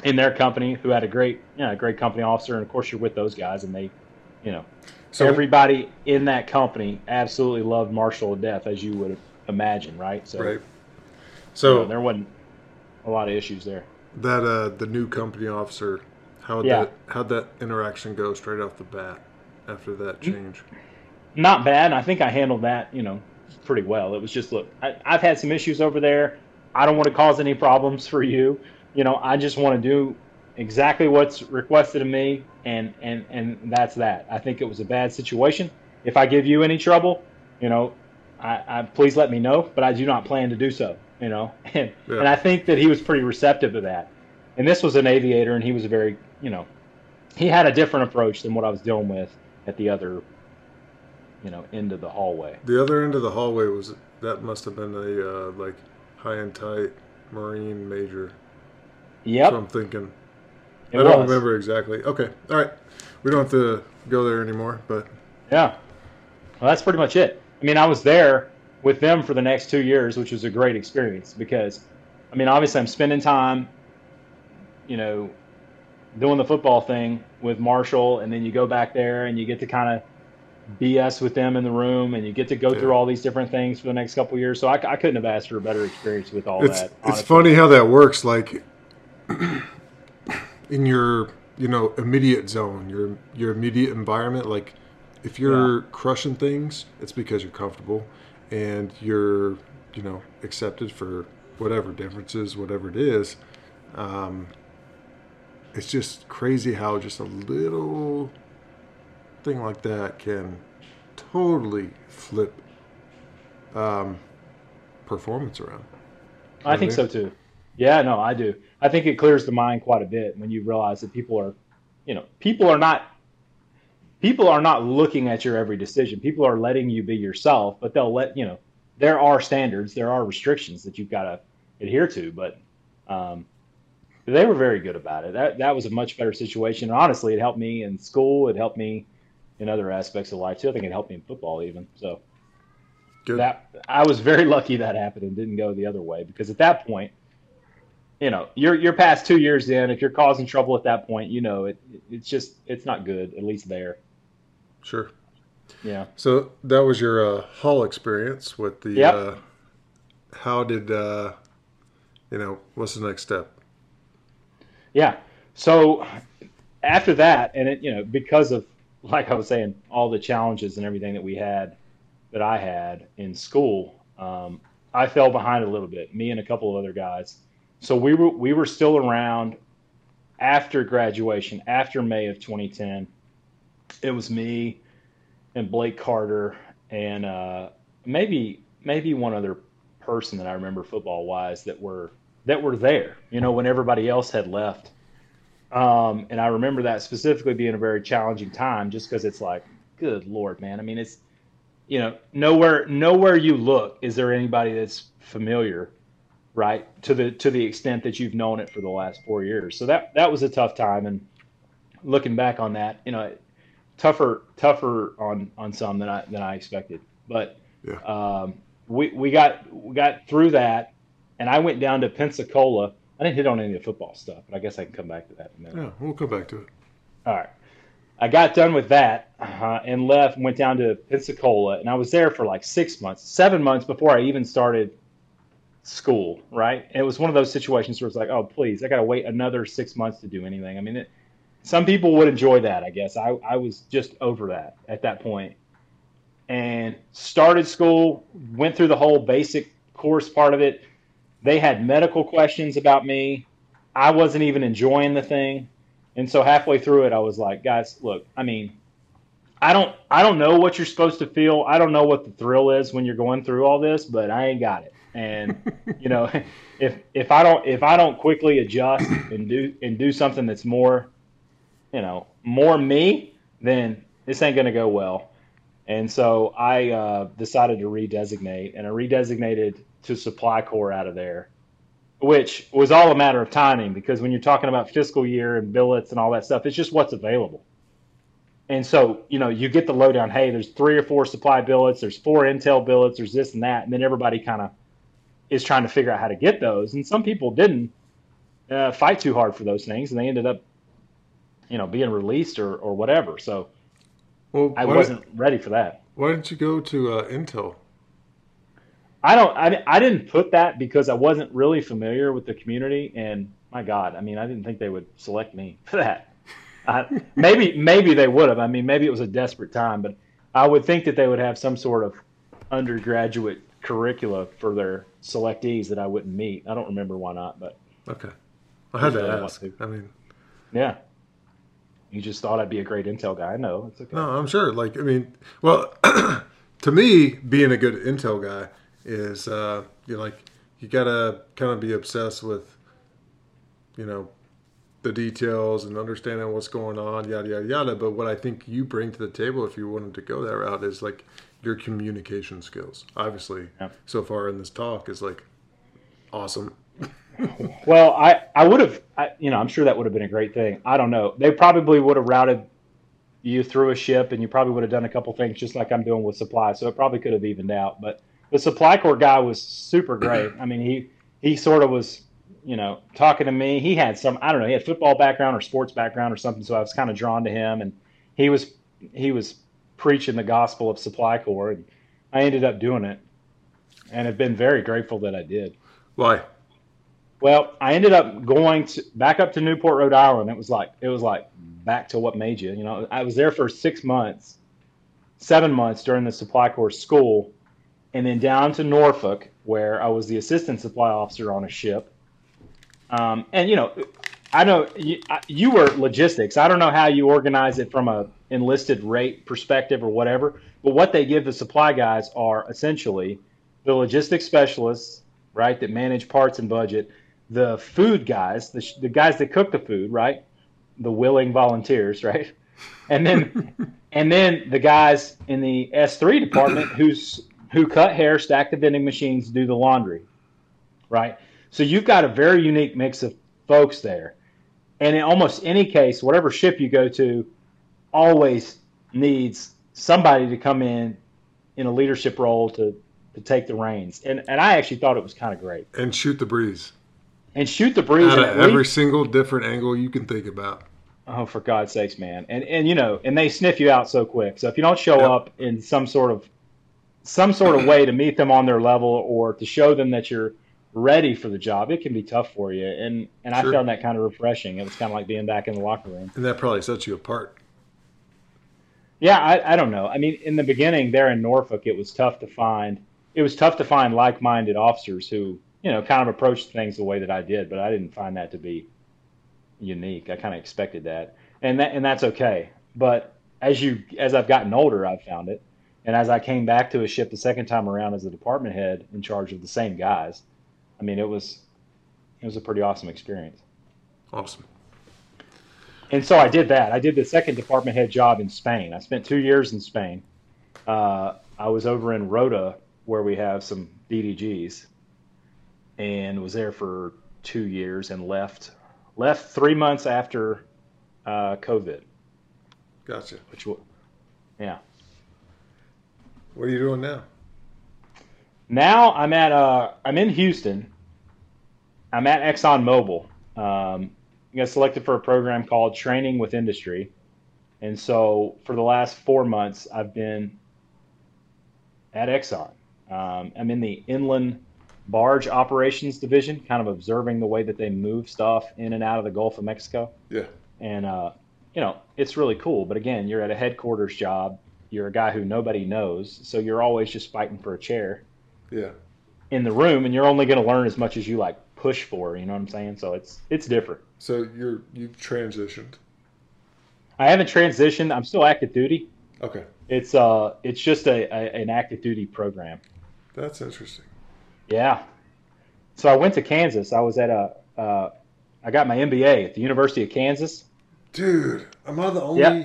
Speaker 3: in their company, who had a great, you know, great company officer, and of course you're with those guys, and they, you know,
Speaker 1: So
Speaker 3: everybody in that company absolutely loved Marshall to death, as you would imagine, right? So,
Speaker 1: right.
Speaker 3: you know,
Speaker 1: So
Speaker 3: there wasn't a lot of issues there.
Speaker 1: that uh, the new company officer, how
Speaker 3: Yeah.
Speaker 1: that how'd that interaction go straight off the bat after that
Speaker 3: Mm.
Speaker 1: change?
Speaker 3: Not bad. I think I handled that, you know, pretty well. It was just, look, I, I've had some issues over there. I don't want to cause any problems for you. You know, I just want to do exactly what's requested of me, and and and that's that. I think it was a bad situation. If I give you any trouble, you know, I, I please let me know. But I do not plan to do so. You know, and
Speaker 1: Yeah.
Speaker 3: and I think that he was pretty receptive to that. And this was an aviator, and he was a very, you know, he had a different approach than what I was dealing with at the other, you know, end of the hallway.
Speaker 1: The other end of the hallway was that must have been a uh, like high and tight Marine major.
Speaker 3: Yep,
Speaker 1: So I'm thinking.
Speaker 3: it
Speaker 1: I don't
Speaker 3: was.
Speaker 1: remember exactly. Okay, all right. We don't have to go there anymore, but
Speaker 3: Yeah. Well, that's pretty much it. I mean, I was there with them for the next two years, which was a great experience because, I mean, obviously I'm spending time, you know, doing the football thing with Marshall, and then you go back there and you get to kind of BS with them in the room, and you get to go yeah. through all these different things for the next couple years. So I, I, couldn't have asked for a better experience with all
Speaker 1: it's,
Speaker 3: that.
Speaker 1: Honestly. It's funny how that works. Like in your you know immediate zone, your your immediate environment. Like if you're yeah. crushing things, it's because you're comfortable and you're you know accepted for whatever differences, whatever it is. Um, it's just crazy how just a little thing like that can totally flip um, performance around.
Speaker 3: I think so too. Yeah, no, I do. I think it clears the mind quite a bit when you realize that people are, you know, people are not people are not looking at your every decision. People are letting you be yourself, but they'll let you know there are standards, there are restrictions that you've got to adhere to. But um, they were very good about it. That that was a much better situation. And honestly, it helped me in school. It helped me in other aspects of life too. I think it helped me in football even. So good. that I was very lucky that happened and didn't go the other way because at that point, you know, you're you're past two years in. If you're causing trouble at that point, you know it. It's just it's not good. At least there.
Speaker 1: Sure.
Speaker 3: Yeah.
Speaker 1: So that was your uh, Hall experience with the.
Speaker 3: Yep.
Speaker 1: Uh, how did uh, you know? What's the next step?
Speaker 3: Yeah. So after that, and it you know because of like I was saying, all the challenges and everything that we had, that I had in school, um, I fell behind a little bit. Me and a couple of other guys. So we were we were still around after graduation, after May of 2010. It was me and Blake Carter and uh, maybe maybe one other person that I remember football wise that were that were there. You know, when everybody else had left. Um, and I remember that specifically being a very challenging time, just because it's like, good lord, man. I mean, it's you know, nowhere nowhere you look is there anybody that's familiar, right? To the to the extent that you've known it for the last four years. So that that was a tough time, and looking back on that, you know, tougher tougher on on some than I than I expected. But yeah. um, we we got we got through that, and I went down to Pensacola I didn't hit on any of the football stuff, but I guess I can come back to that in a minute.
Speaker 1: Yeah, we'll come back to it.
Speaker 3: All right. I got done with that uh, and left and went down to Pensacola, and I was there for like six months, seven months before I even started school. Right? And it was one of those situations where it's like, oh, please, I got to wait another six months to do anything. I mean, it, some people would enjoy that. I guess I, I was just over that at that point, and started school, went through the whole basic course part of it they had medical questions about me. I wasn't even enjoying the thing. And so halfway through it, I was like, guys, look, I mean, I don't, I don't know what you're supposed to feel. I don't know what the thrill is when you're going through all this, but I ain't got it. And you know, if if I don't if I don't quickly adjust and do and do something that's more, you know, more me, then this ain't gonna go well. And so I uh, decided to redesignate, and I redesignated to supply corps out of there, which was all a matter of timing because when you're talking about fiscal year and billets and all that stuff, it's just what's available. And so, you know, you get the lowdown. Hey, there's three or four supply billets, there's four intel billets, there's this and that, and then everybody kind of is trying to figure out how to get those. And some people didn't uh, fight too hard for those things, and they ended up, you know, being released or or whatever. So, well, I wasn't ready for that.
Speaker 1: Why didn't you go to uh, Intel?
Speaker 3: I don't. I, I didn't put that because I wasn't really familiar with the community, and my God, I mean, I didn't think they would select me for that. I, maybe maybe they would have. I mean, maybe it was a desperate time, but I would think that they would have some sort of undergraduate curricula for their selectees that I wouldn't meet. I don't remember why not, but
Speaker 1: okay. I had to ask. I mean,
Speaker 3: yeah. You just thought I'd be a great Intel guy. No, it's okay.
Speaker 1: No, I'm sure. Like, I mean, well, to me, being a good Intel guy is uh, you like you gotta kind of be obsessed with you know the details and understanding what's going on, yada yada yada. But what I think you bring to the table, if you wanted to go that route, is like your communication skills. Obviously, yeah. so far in this talk is like awesome.
Speaker 3: well, I I would have, you know, I'm sure that would have been a great thing. I don't know. They probably would have routed you through a ship, and you probably would have done a couple things just like I'm doing with supply. So it probably could have evened out, but the supply corps guy was super great. I mean, he he sort of was, you know, talking to me. He had some, I don't know, he had football background or sports background or something. So I was kind of drawn to him, and he was he was preaching the gospel of Supply Corps, and I ended up doing it, and have been very grateful that I did.
Speaker 1: Why?
Speaker 3: Well, I ended up going to, back up to Newport, Rhode Island. It was like it was like back to what made you. You know, I was there for six months, seven months during the Supply Corps school, and then down to Norfolk, where I was the assistant supply officer on a ship. Um, and you know, I know you, you were logistics. I don't know how you organize it from a enlisted rate perspective or whatever, but what they give the supply guys are essentially the logistics specialists, right, that manage parts and budget, the food guys, the, the guys that cook the food, right, the willing volunteers, right, and then and then the guys in the S3 department who's who cut hair, stack the vending machines, do the laundry, right. So you've got a very unique mix of folks there. And in almost any case, whatever ship you go to, always needs somebody to come in in a leadership role to to take the reins. And and I actually thought it was kind of great.
Speaker 1: And shoot the breeze.
Speaker 3: And shoot the breeze
Speaker 1: Out of
Speaker 3: at
Speaker 1: every
Speaker 3: least-
Speaker 1: single different angle you can think about.
Speaker 3: Oh, for God's sakes, man! And and you know, and they sniff you out so quick. So if you don't show
Speaker 1: Yep.
Speaker 3: up in some sort of some sort of way to meet them on their level or to show them that you're ready for the job, it can be tough for you. And and
Speaker 1: Sure.
Speaker 3: I found that kind of refreshing. It was kind of like being back in the locker room.
Speaker 1: And that probably sets you apart.
Speaker 3: Yeah, I, I don't know. I mean, in the beginning there in Norfolk, it was tough to find. It was tough to find like-minded officers who, you know, kind of approached things the way that I did. But I didn't find that to be unique. I kind of expected that, and that and that's okay. But as you as I've gotten older, I've found it, and as I came back to a ship the second time around as a department head in charge of the same guys, I mean, it was it was a pretty awesome experience.
Speaker 1: Awesome.
Speaker 3: And so I did that. I did the second department head job in Spain. I spent two years in Spain. Uh, I was over in Rota, where we have some DDGs, and was there for two years and left left three months after uh, COVID.
Speaker 1: Gotcha.
Speaker 3: Which, yeah.
Speaker 1: What are you doing now?
Speaker 3: Now I'm at uh, I'm in Houston. I'm at ExxonMobil. Um, I got selected for a program called Training with Industry, and so for the last four months I've been at Exxon. Um, I'm in the inland barge operations division, kind of observing the way that they move stuff in and out of the Gulf of Mexico
Speaker 1: Yeah.
Speaker 3: and uh, you know it's really cool. But again, you're at a headquarters job. You're a guy who nobody knows, so you're always just fighting for a chair
Speaker 1: Yeah.
Speaker 3: in the room, and you're only going to learn as much as you like push for. You know what I'm saying? So it's it's different.
Speaker 1: So you're you've transitioned.
Speaker 3: I haven't transitioned. I'm still active duty.
Speaker 1: Okay.
Speaker 3: It's uh it's just a, a an active duty program.
Speaker 1: That's interesting.
Speaker 3: Yeah. So I went to Kansas. I was at a uh, I got my MBA at the University of Kansas.
Speaker 1: Dude, am I the only
Speaker 3: Yeah.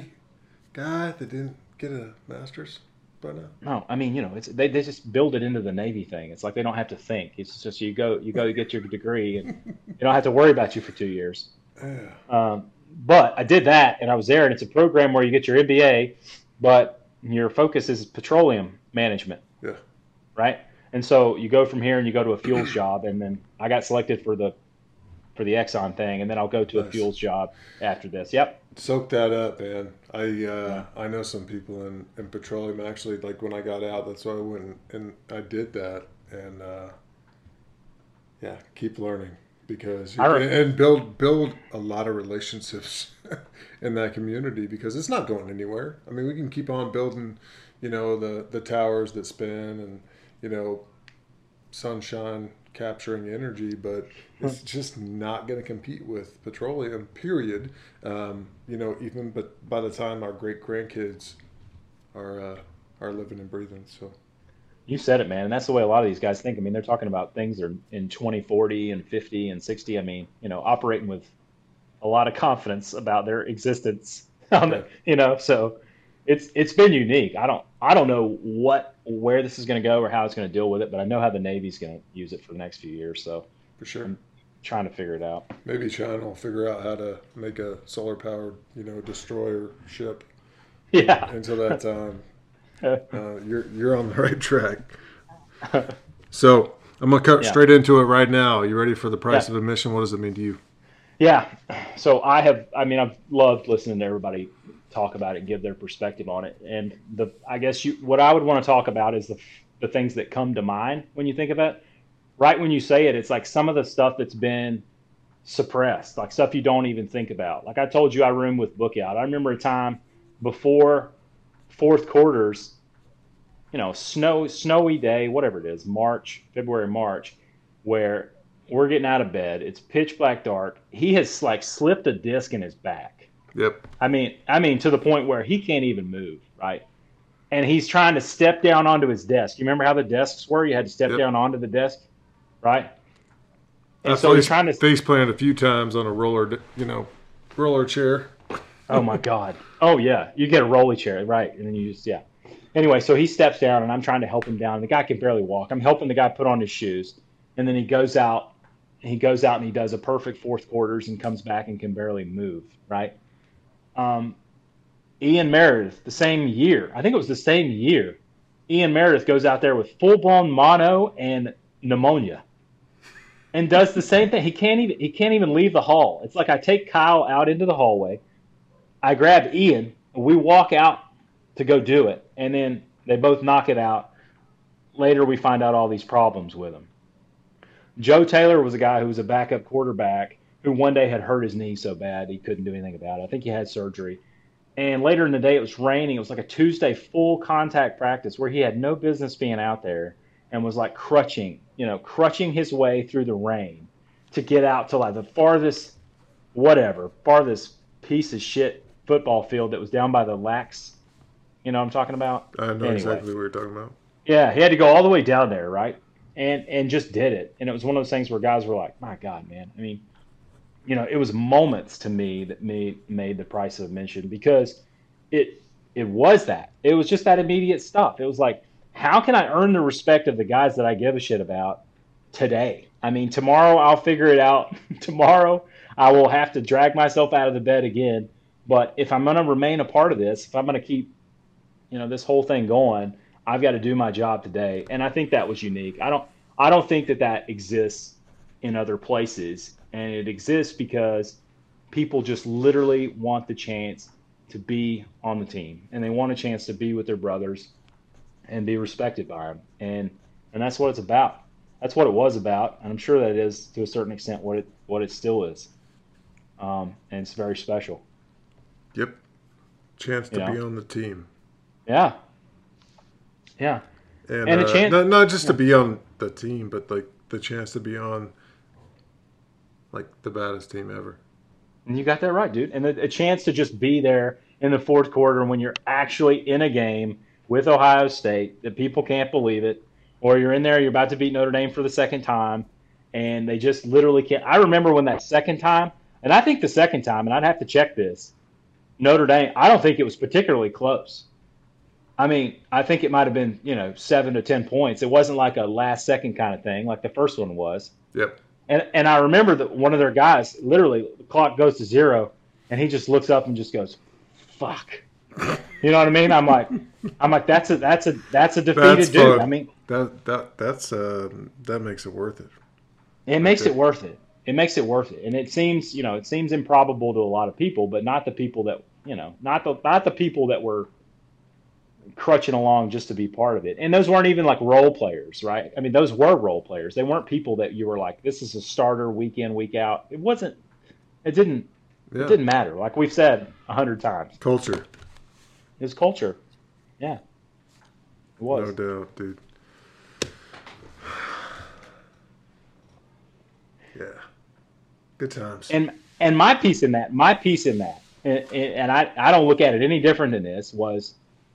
Speaker 1: guy that didn't get a master's by now?
Speaker 3: No, I mean, you know, it's they, they just build it into the Navy thing. It's like they don't have to think. It's just you go you go get your degree and you don't have to worry about you for two years.
Speaker 1: Yeah.
Speaker 3: Um, but I did that and I was there and it's a program where you get your MBA, but your focus is petroleum management.
Speaker 1: Yeah.
Speaker 3: Right. And so you go from here and you go to a fuels job and then I got selected for the for the Exxon thing and then I'll go to a fuels job after this. Yep.
Speaker 1: Soak that up, man. I uh, I know some people in, in petroleum. Actually, like when I got out, that's why I went and, and I did that. And uh, yeah, keep learning because can, and build build a lot of relationships in that community because it's not going anywhere. I mean, we can keep on building, you know, the the towers that spin and you know, sunshine capturing energy, but it's just not going to compete with petroleum. Period. Um, you know, even but by the time our great grandkids are uh, are living and breathing, so
Speaker 3: You said it, man, and that's the way a lot of these guys think. I mean, they're talking about things that are in 2040 and 50 and 60. I mean, you know, operating with a lot of confidence about their existence. On the, you know, so it's it's been unique. I don't I don't know what where this is going to go or how it's going to deal with it, but I know how the Navy's going to use it for the next few years. So
Speaker 1: for sure.
Speaker 3: I'm trying to figure it out.
Speaker 1: Maybe China will figure out how to make a solar powered, you know, destroyer ship.
Speaker 3: Yeah.
Speaker 1: Until that time, uh, you're you're on the right track. So I'm gonna cut
Speaker 3: Yeah.
Speaker 1: straight into it right now. You ready for the price
Speaker 3: Yeah.
Speaker 1: of admission? What does it mean to you?
Speaker 3: Yeah. So I have, I mean, I've loved listening to everybody talk about it, give their perspective on it. And the I guess you what I would want to talk about is the the things that come to mind when you think of it. Right when you say it, it's like some of the stuff that's been suppressed, like stuff you don't even think about. Like I told you, I room with Bookout. I remember a time before fourth quarters, you know, snow snowy day, whatever it is, March, February, March, where we're getting out of bed. It's pitch black dark. He has like slipped a disc in his back.
Speaker 1: Yep.
Speaker 3: I mean, I mean to the point where he can't even move, right? And he's trying to step down onto his desk. You remember how the desks were? You had to step
Speaker 1: Yep.
Speaker 3: down onto the desk, right? And
Speaker 1: That's
Speaker 3: so he's trying to.
Speaker 1: face planted a few times on a roller, you know, roller chair.
Speaker 3: Oh my god. Oh yeah, you get a rolly chair, right? And then you just yeah. Anyway, so he steps down, and I'm trying to help him down. The guy can barely walk. I'm helping the guy put on his shoes, and then he goes out. He goes out and he does a perfect fourth quarters and comes back and can barely move. Right. Um, Ian Meredith, the same year. I think it was the same year. Ian Meredith goes out there with full blown mono and pneumonia and does the same thing. He can't even he can't even leave the hall. It's like I take Kyle out into the hallway. I grab Ian, we walk out to go do it, and then they both knock it out. Later, we find out all these problems with him. Joe Taylor was a guy who was a backup quarterback who one day had hurt his knee so bad he couldn't do anything about it. I think he had surgery. And later in the day, it was raining. It was like a Tuesday full contact practice where he had no business being out there and was like crutching, you know, crutching his way through the rain to get out to like the farthest, whatever, farthest piece of shit football field that was down by the lax. You know what I'm talking about?
Speaker 1: I know
Speaker 3: Anyway.
Speaker 1: exactly what you're talking about.
Speaker 3: Yeah, he had to go all the way down there, right? And and just did it. And it was one of those things where guys were like, "My God, man!" I mean, you know, it was moments to me that made made the price of admission because it it was that. It was just that immediate stuff. It was like, how can I earn the respect of the guys that I give a shit about today? I mean, tomorrow I'll figure it out. tomorrow I will have to drag myself out of the bed again. But if I'm going to remain a part of this, if I'm going to keep, you know, this whole thing going, I've got to do my job today. And I think that was unique. I don't I don't think that that exists in other places, and it exists because people just literally want the chance to be on the team, and they want a chance to be with their brothers and be respected by them, and and that's what it's about. That's what it was about, and I'm sure that is to a certain extent what it what it still is, um, and it's very special.
Speaker 1: Yep. Chance to
Speaker 3: You
Speaker 1: be on the team.
Speaker 3: Yeah, yeah.
Speaker 1: And,
Speaker 3: And a
Speaker 1: uh,
Speaker 3: chance-
Speaker 1: not, not just to be on the team, but like the chance to be on like the baddest team ever.
Speaker 3: And you got that right, dude. And a, a chance to just be there in the fourth quarter when you're actually in a game with Ohio State that people can't believe it, or you're in there, you're about to beat Notre Dame for the second time, and they just literally can't. I remember when that second time, and I think the second time, and I'd have to check this, Notre Dame, I don't think it was particularly close. I mean, I think it might have been, you know, seven to 10 points. It wasn't like a last second kind of thing like the first one was.
Speaker 1: Yep.
Speaker 3: And and I remember that one of their guys, literally, the clock goes to zero, and he just looks up and just goes, "Fuck." You know what I mean? I'm like, I'm like, that's a that's a that's a defeated
Speaker 1: That's
Speaker 3: dude. I mean,
Speaker 1: That that that's uh that makes it worth it.
Speaker 3: it makes
Speaker 1: Okay.
Speaker 3: it worth it. It makes it worth it, and it seems, you know, it seems improbable to a lot of people, but not the people that, you know, not the not the people that were crutching along just to be part of it. And those weren't even like role players, right? I mean, those were role players. They weren't people that you were like, this is a starter week in, week out. It wasn't. It didn't.
Speaker 1: Yeah.
Speaker 3: It didn't matter. Like we've said a hundred times,
Speaker 1: Culture.
Speaker 3: it was culture. Yeah, it was.
Speaker 1: No doubt, dude. Yeah. Good times.
Speaker 3: and and my piece in that, my piece in that, and, and I I don't look at it any different than this was,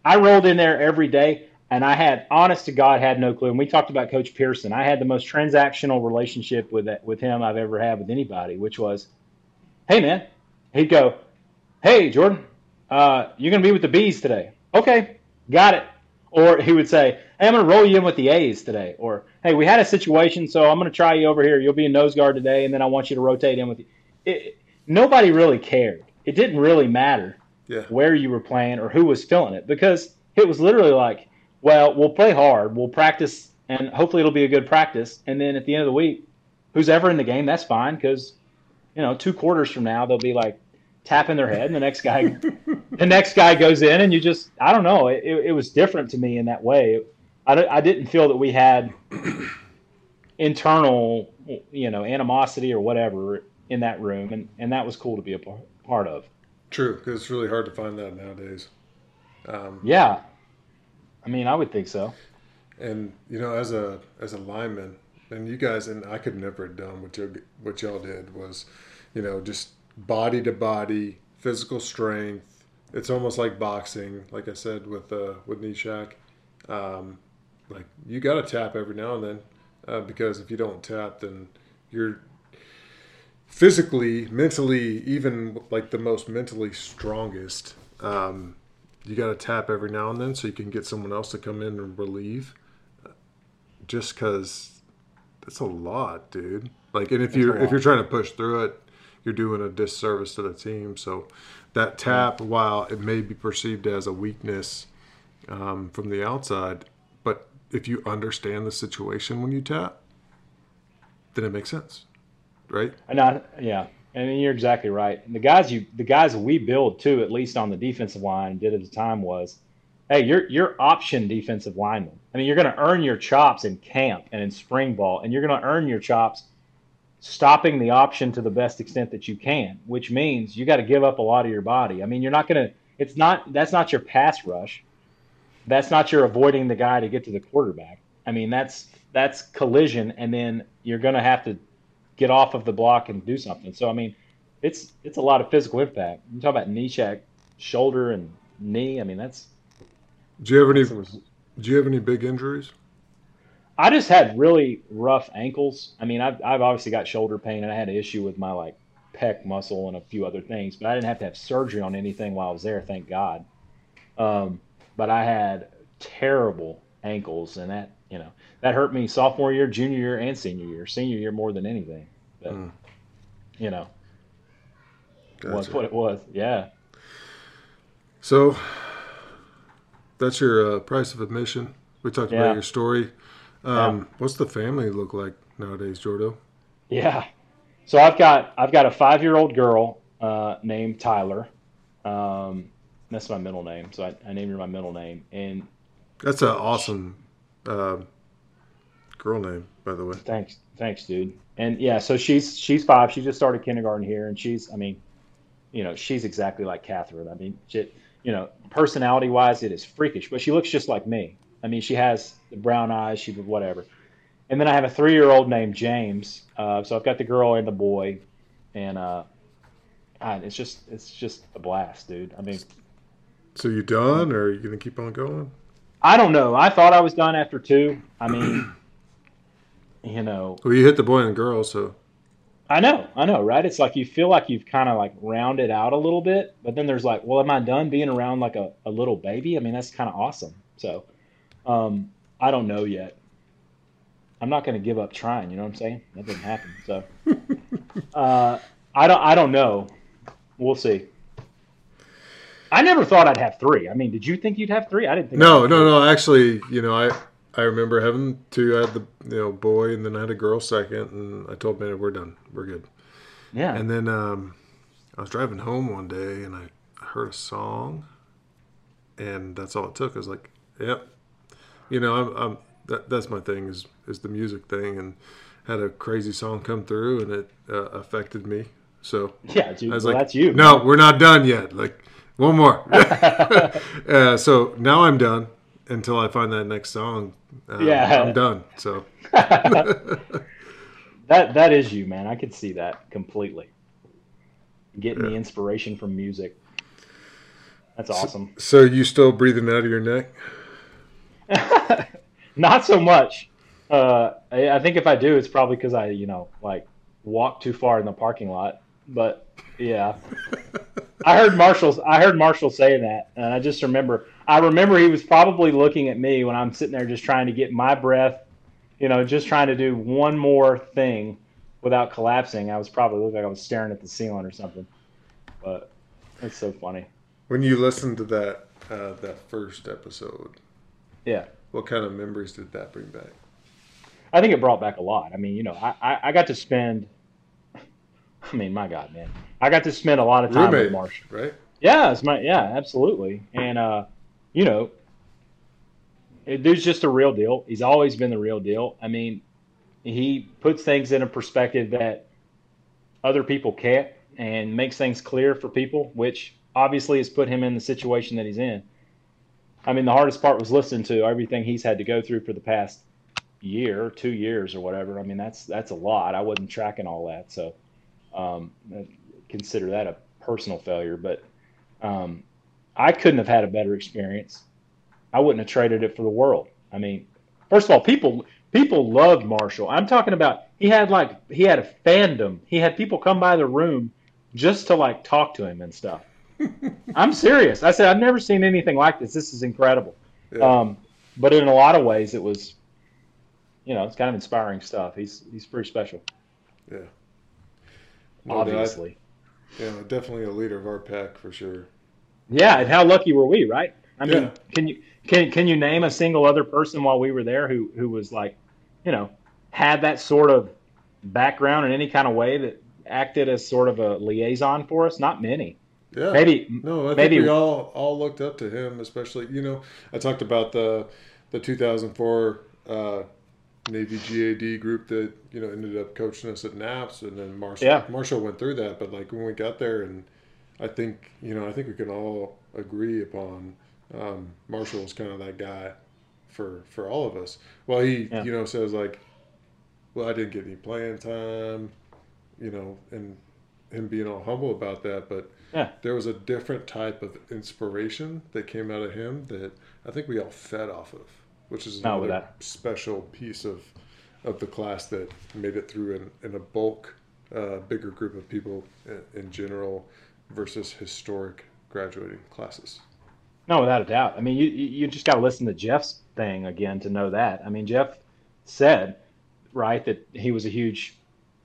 Speaker 3: I rolled in there every day, and I had honest to God had no clue. And we talked about Coach Pearson. I had the most transactional relationship with that with him I've ever had with anybody, which was, hey man, he'd go, hey Jordan, uh, you're gonna be with the bees today. Okay, got it. Or he would say, hey, I'm gonna roll you in with the A's today. Or hey, we had a situation, so I'm gonna try you over here. You'll be in nose guard today, and then I want you to rotate in with you. It, nobody really cared. It didn't really matter
Speaker 1: yeah.
Speaker 3: where you were playing or who was filling it because it was literally like, well, we'll play hard, we'll practice, and hopefully it'll be a good practice. And then at the end of the week, who's ever in the game, that's fine because, you know, two quarters from now, they'll be like tapping their head, and the next guy, the next guy goes in, and you just, I don't know, it, it was different to me in that way. I, I didn't feel that we had internal, you know, animosity or whatever in that room, and, and that was cool to be a part of.
Speaker 1: True, because it's really hard to find that nowadays.
Speaker 3: Um, yeah, I mean, I would think so.
Speaker 1: And you know, as a as a lineman, and you guys, and I could never have done what you what y'all did was, you know, just body to body, physical strength. It's almost like boxing, like I said with uh, with Nishak. Um, like you got to tap every now and then, uh, because if you don't tap, then you're physically, mentally, even like the most mentally strongest. Um, you got to tap every now and then so you can get someone else to come in and relieve. Just because that's a lot, dude. Like, and if you're if you're trying to push through it, you're doing a disservice to the team. So that tap, while it may be perceived as a weakness um, from the outside, but if you understand the situation when you tap, then it makes sense, right?
Speaker 3: And I, yeah, mean, you're exactly right. the guys you, the guys we build too, at least on the defensive line, did at the time was, hey, you're you're option defensive lineman. I mean, you're going to earn your chops in camp and in spring ball, and you're going to earn your chops stopping the option to the best extent that you can, which means you got to give up a lot of your body. I mean, you're not going to. It's not. That's not your pass rush. That's not your avoiding the guy to get to the quarterback. I mean, that's that's collision, and then you're going to have to get off of the block and do something. So I mean, it's it's a lot of physical impact. You talk about knee check, shoulder and knee. I mean, that's.
Speaker 1: Do you have any? Do you have any big injuries?
Speaker 3: I just had really rough ankles. I mean, I've I've obviously got shoulder pain, and I had an issue with my like pec muscle and a few other things, but I didn't have to have surgery on anything while I was there, thank God. Um, but I had terrible ankles, and that you know that hurt me sophomore year, junior year, and senior year. Senior year more than anything, but mm. you know, gotcha. was what it was. Yeah.
Speaker 1: So that's your uh, price of admission. We talked yeah. about your story. Um, yeah. What's the family look like nowadays, Jordo?
Speaker 3: Yeah. So I've got I've got a five year old girl uh, named Tyler. Um, that's my middle name, so I, I named her my middle name, and
Speaker 1: that's an awesome uh, girl name, by the way.
Speaker 3: Thanks, thanks, dude. And yeah, so she's she's five. She just started kindergarten here, and she's, I mean, you know, she's exactly like Catherine. I mean, she, you know, personality wise, it is freakish, but she looks just like me. I mean, she has the brown eyes, she whatever. And then I have a three year old named James. Uh, so I've got the girl and the boy, and uh, God, it's just it's just a blast, dude. I mean,
Speaker 1: so you done, or are you gonna keep on going?
Speaker 3: I don't know. I thought I was done after two. I mean, you know.
Speaker 1: Well, you hit the boy and the girl, so.
Speaker 3: I know, I know, right? It's like you feel like you've kind of like rounded out a little bit, but then there's like, well, am I done being around like a, a little baby? I mean, that's kind of awesome. So, um, I don't know yet. I'm not going to give up trying. You know what I'm saying? That didn't happen. So, uh, I don't. I don't know. We'll see. I never thought I'd have three. I mean, did you think you'd have three? I didn't think.
Speaker 1: No, no, no. Actually, you know, I I remember having two. I had the you know boy, and then I had a girl second, and I told man, we're done, we're good.
Speaker 3: Yeah.
Speaker 1: And then um, I was driving home one day, and I heard a song, and that's all it took. I was like, yep, you know, I'm, I'm that, that's my thing is is the music thing, and had a crazy song come through, and it uh, affected me. So
Speaker 3: yeah, dude, I was well, like, that's you.
Speaker 1: No, we're not done yet. Like one more. uh, so now I'm done until I find that next song. Um, yeah, I'm done. So
Speaker 3: that that is you, man. I could see that completely. Getting yeah. the inspiration from music. That's awesome.
Speaker 1: So, so you still breathing out of your neck?
Speaker 3: Not so much. Uh, I, I think if I do, it's probably because I, you know, like walk too far in the parking lot. But yeah. I heard Marshall. I heard Marshall say that, and I just remember. I remember he was probably looking at me when I'm sitting there just trying to get my breath, you know, just trying to do one more thing without collapsing. I was probably looking like I was staring at the ceiling or something. But it's so funny.
Speaker 1: When you listened to that uh, that first episode,
Speaker 3: yeah,
Speaker 1: what kind of memories did that bring back?
Speaker 3: I think it brought back a lot. I mean, you know, I, I, I got to spend I mean, my God, man, I got to spend a lot of time
Speaker 1: Roommate,
Speaker 3: with Marshall.
Speaker 1: right?
Speaker 3: Yeah, it's my yeah, absolutely. And uh, you know, it, dude's just a real deal. He's always been the real deal. I mean, he puts things in a perspective that other people can't, and makes things clear for people, which obviously has put him in the situation that he's in. I mean, the hardest part was listening to everything he's had to go through for the past year, two years, or whatever. I mean, that's that's a lot. I wasn't tracking all that, so um, consider that a personal failure. But um, I couldn't have had a better experience. I wouldn't have traded it for the world. I mean, first of all, people people loved Marshall. I'm talking about he had like he had a fandom. He had people come by the room just to like talk to him and stuff. I'm serious. I said I've never seen anything like this. This is incredible.
Speaker 1: Yeah.
Speaker 3: Um, but in a lot of ways, it was, you know, it's kind of inspiring stuff. He's he's pretty special,
Speaker 1: yeah. No doubt.
Speaker 3: obviously.
Speaker 1: Yeah, definitely a leader of our pack for sure.
Speaker 3: Yeah, and how lucky were we, right? I mean,
Speaker 1: Yeah.
Speaker 3: can you can can you name a single other person while we were there who who was like, you know, had that sort of background in any kind of way that acted as sort of a liaison for us? Not many.
Speaker 1: Yeah.
Speaker 3: Maybe
Speaker 1: No, I
Speaker 3: maybe
Speaker 1: think we all all looked up to him, especially you know. I talked about the the 2004 uh, Navy GAD group that you know ended up coaching us at NAPS, and then Marshall
Speaker 3: Yeah.
Speaker 1: Marshall went through that. But like when we got there, and I think you know I think we can all agree upon um, Marshall was kind of that guy for for all of us. Well, he
Speaker 3: Yeah.
Speaker 1: you know says like, well, I didn't get any playing time, you know, and him being all humble about that, but
Speaker 3: Yeah.
Speaker 1: there was a different type of inspiration that came out of him that I think we all fed off of, which is
Speaker 3: No,
Speaker 1: another special piece of of the class that made it through in, in a bulk, uh, bigger group of people in, in general versus historic graduating classes.
Speaker 3: No, without a doubt. I mean, you you just got to listen to Jeff's thing again to know that. I mean, Jeff said, right, that he was a huge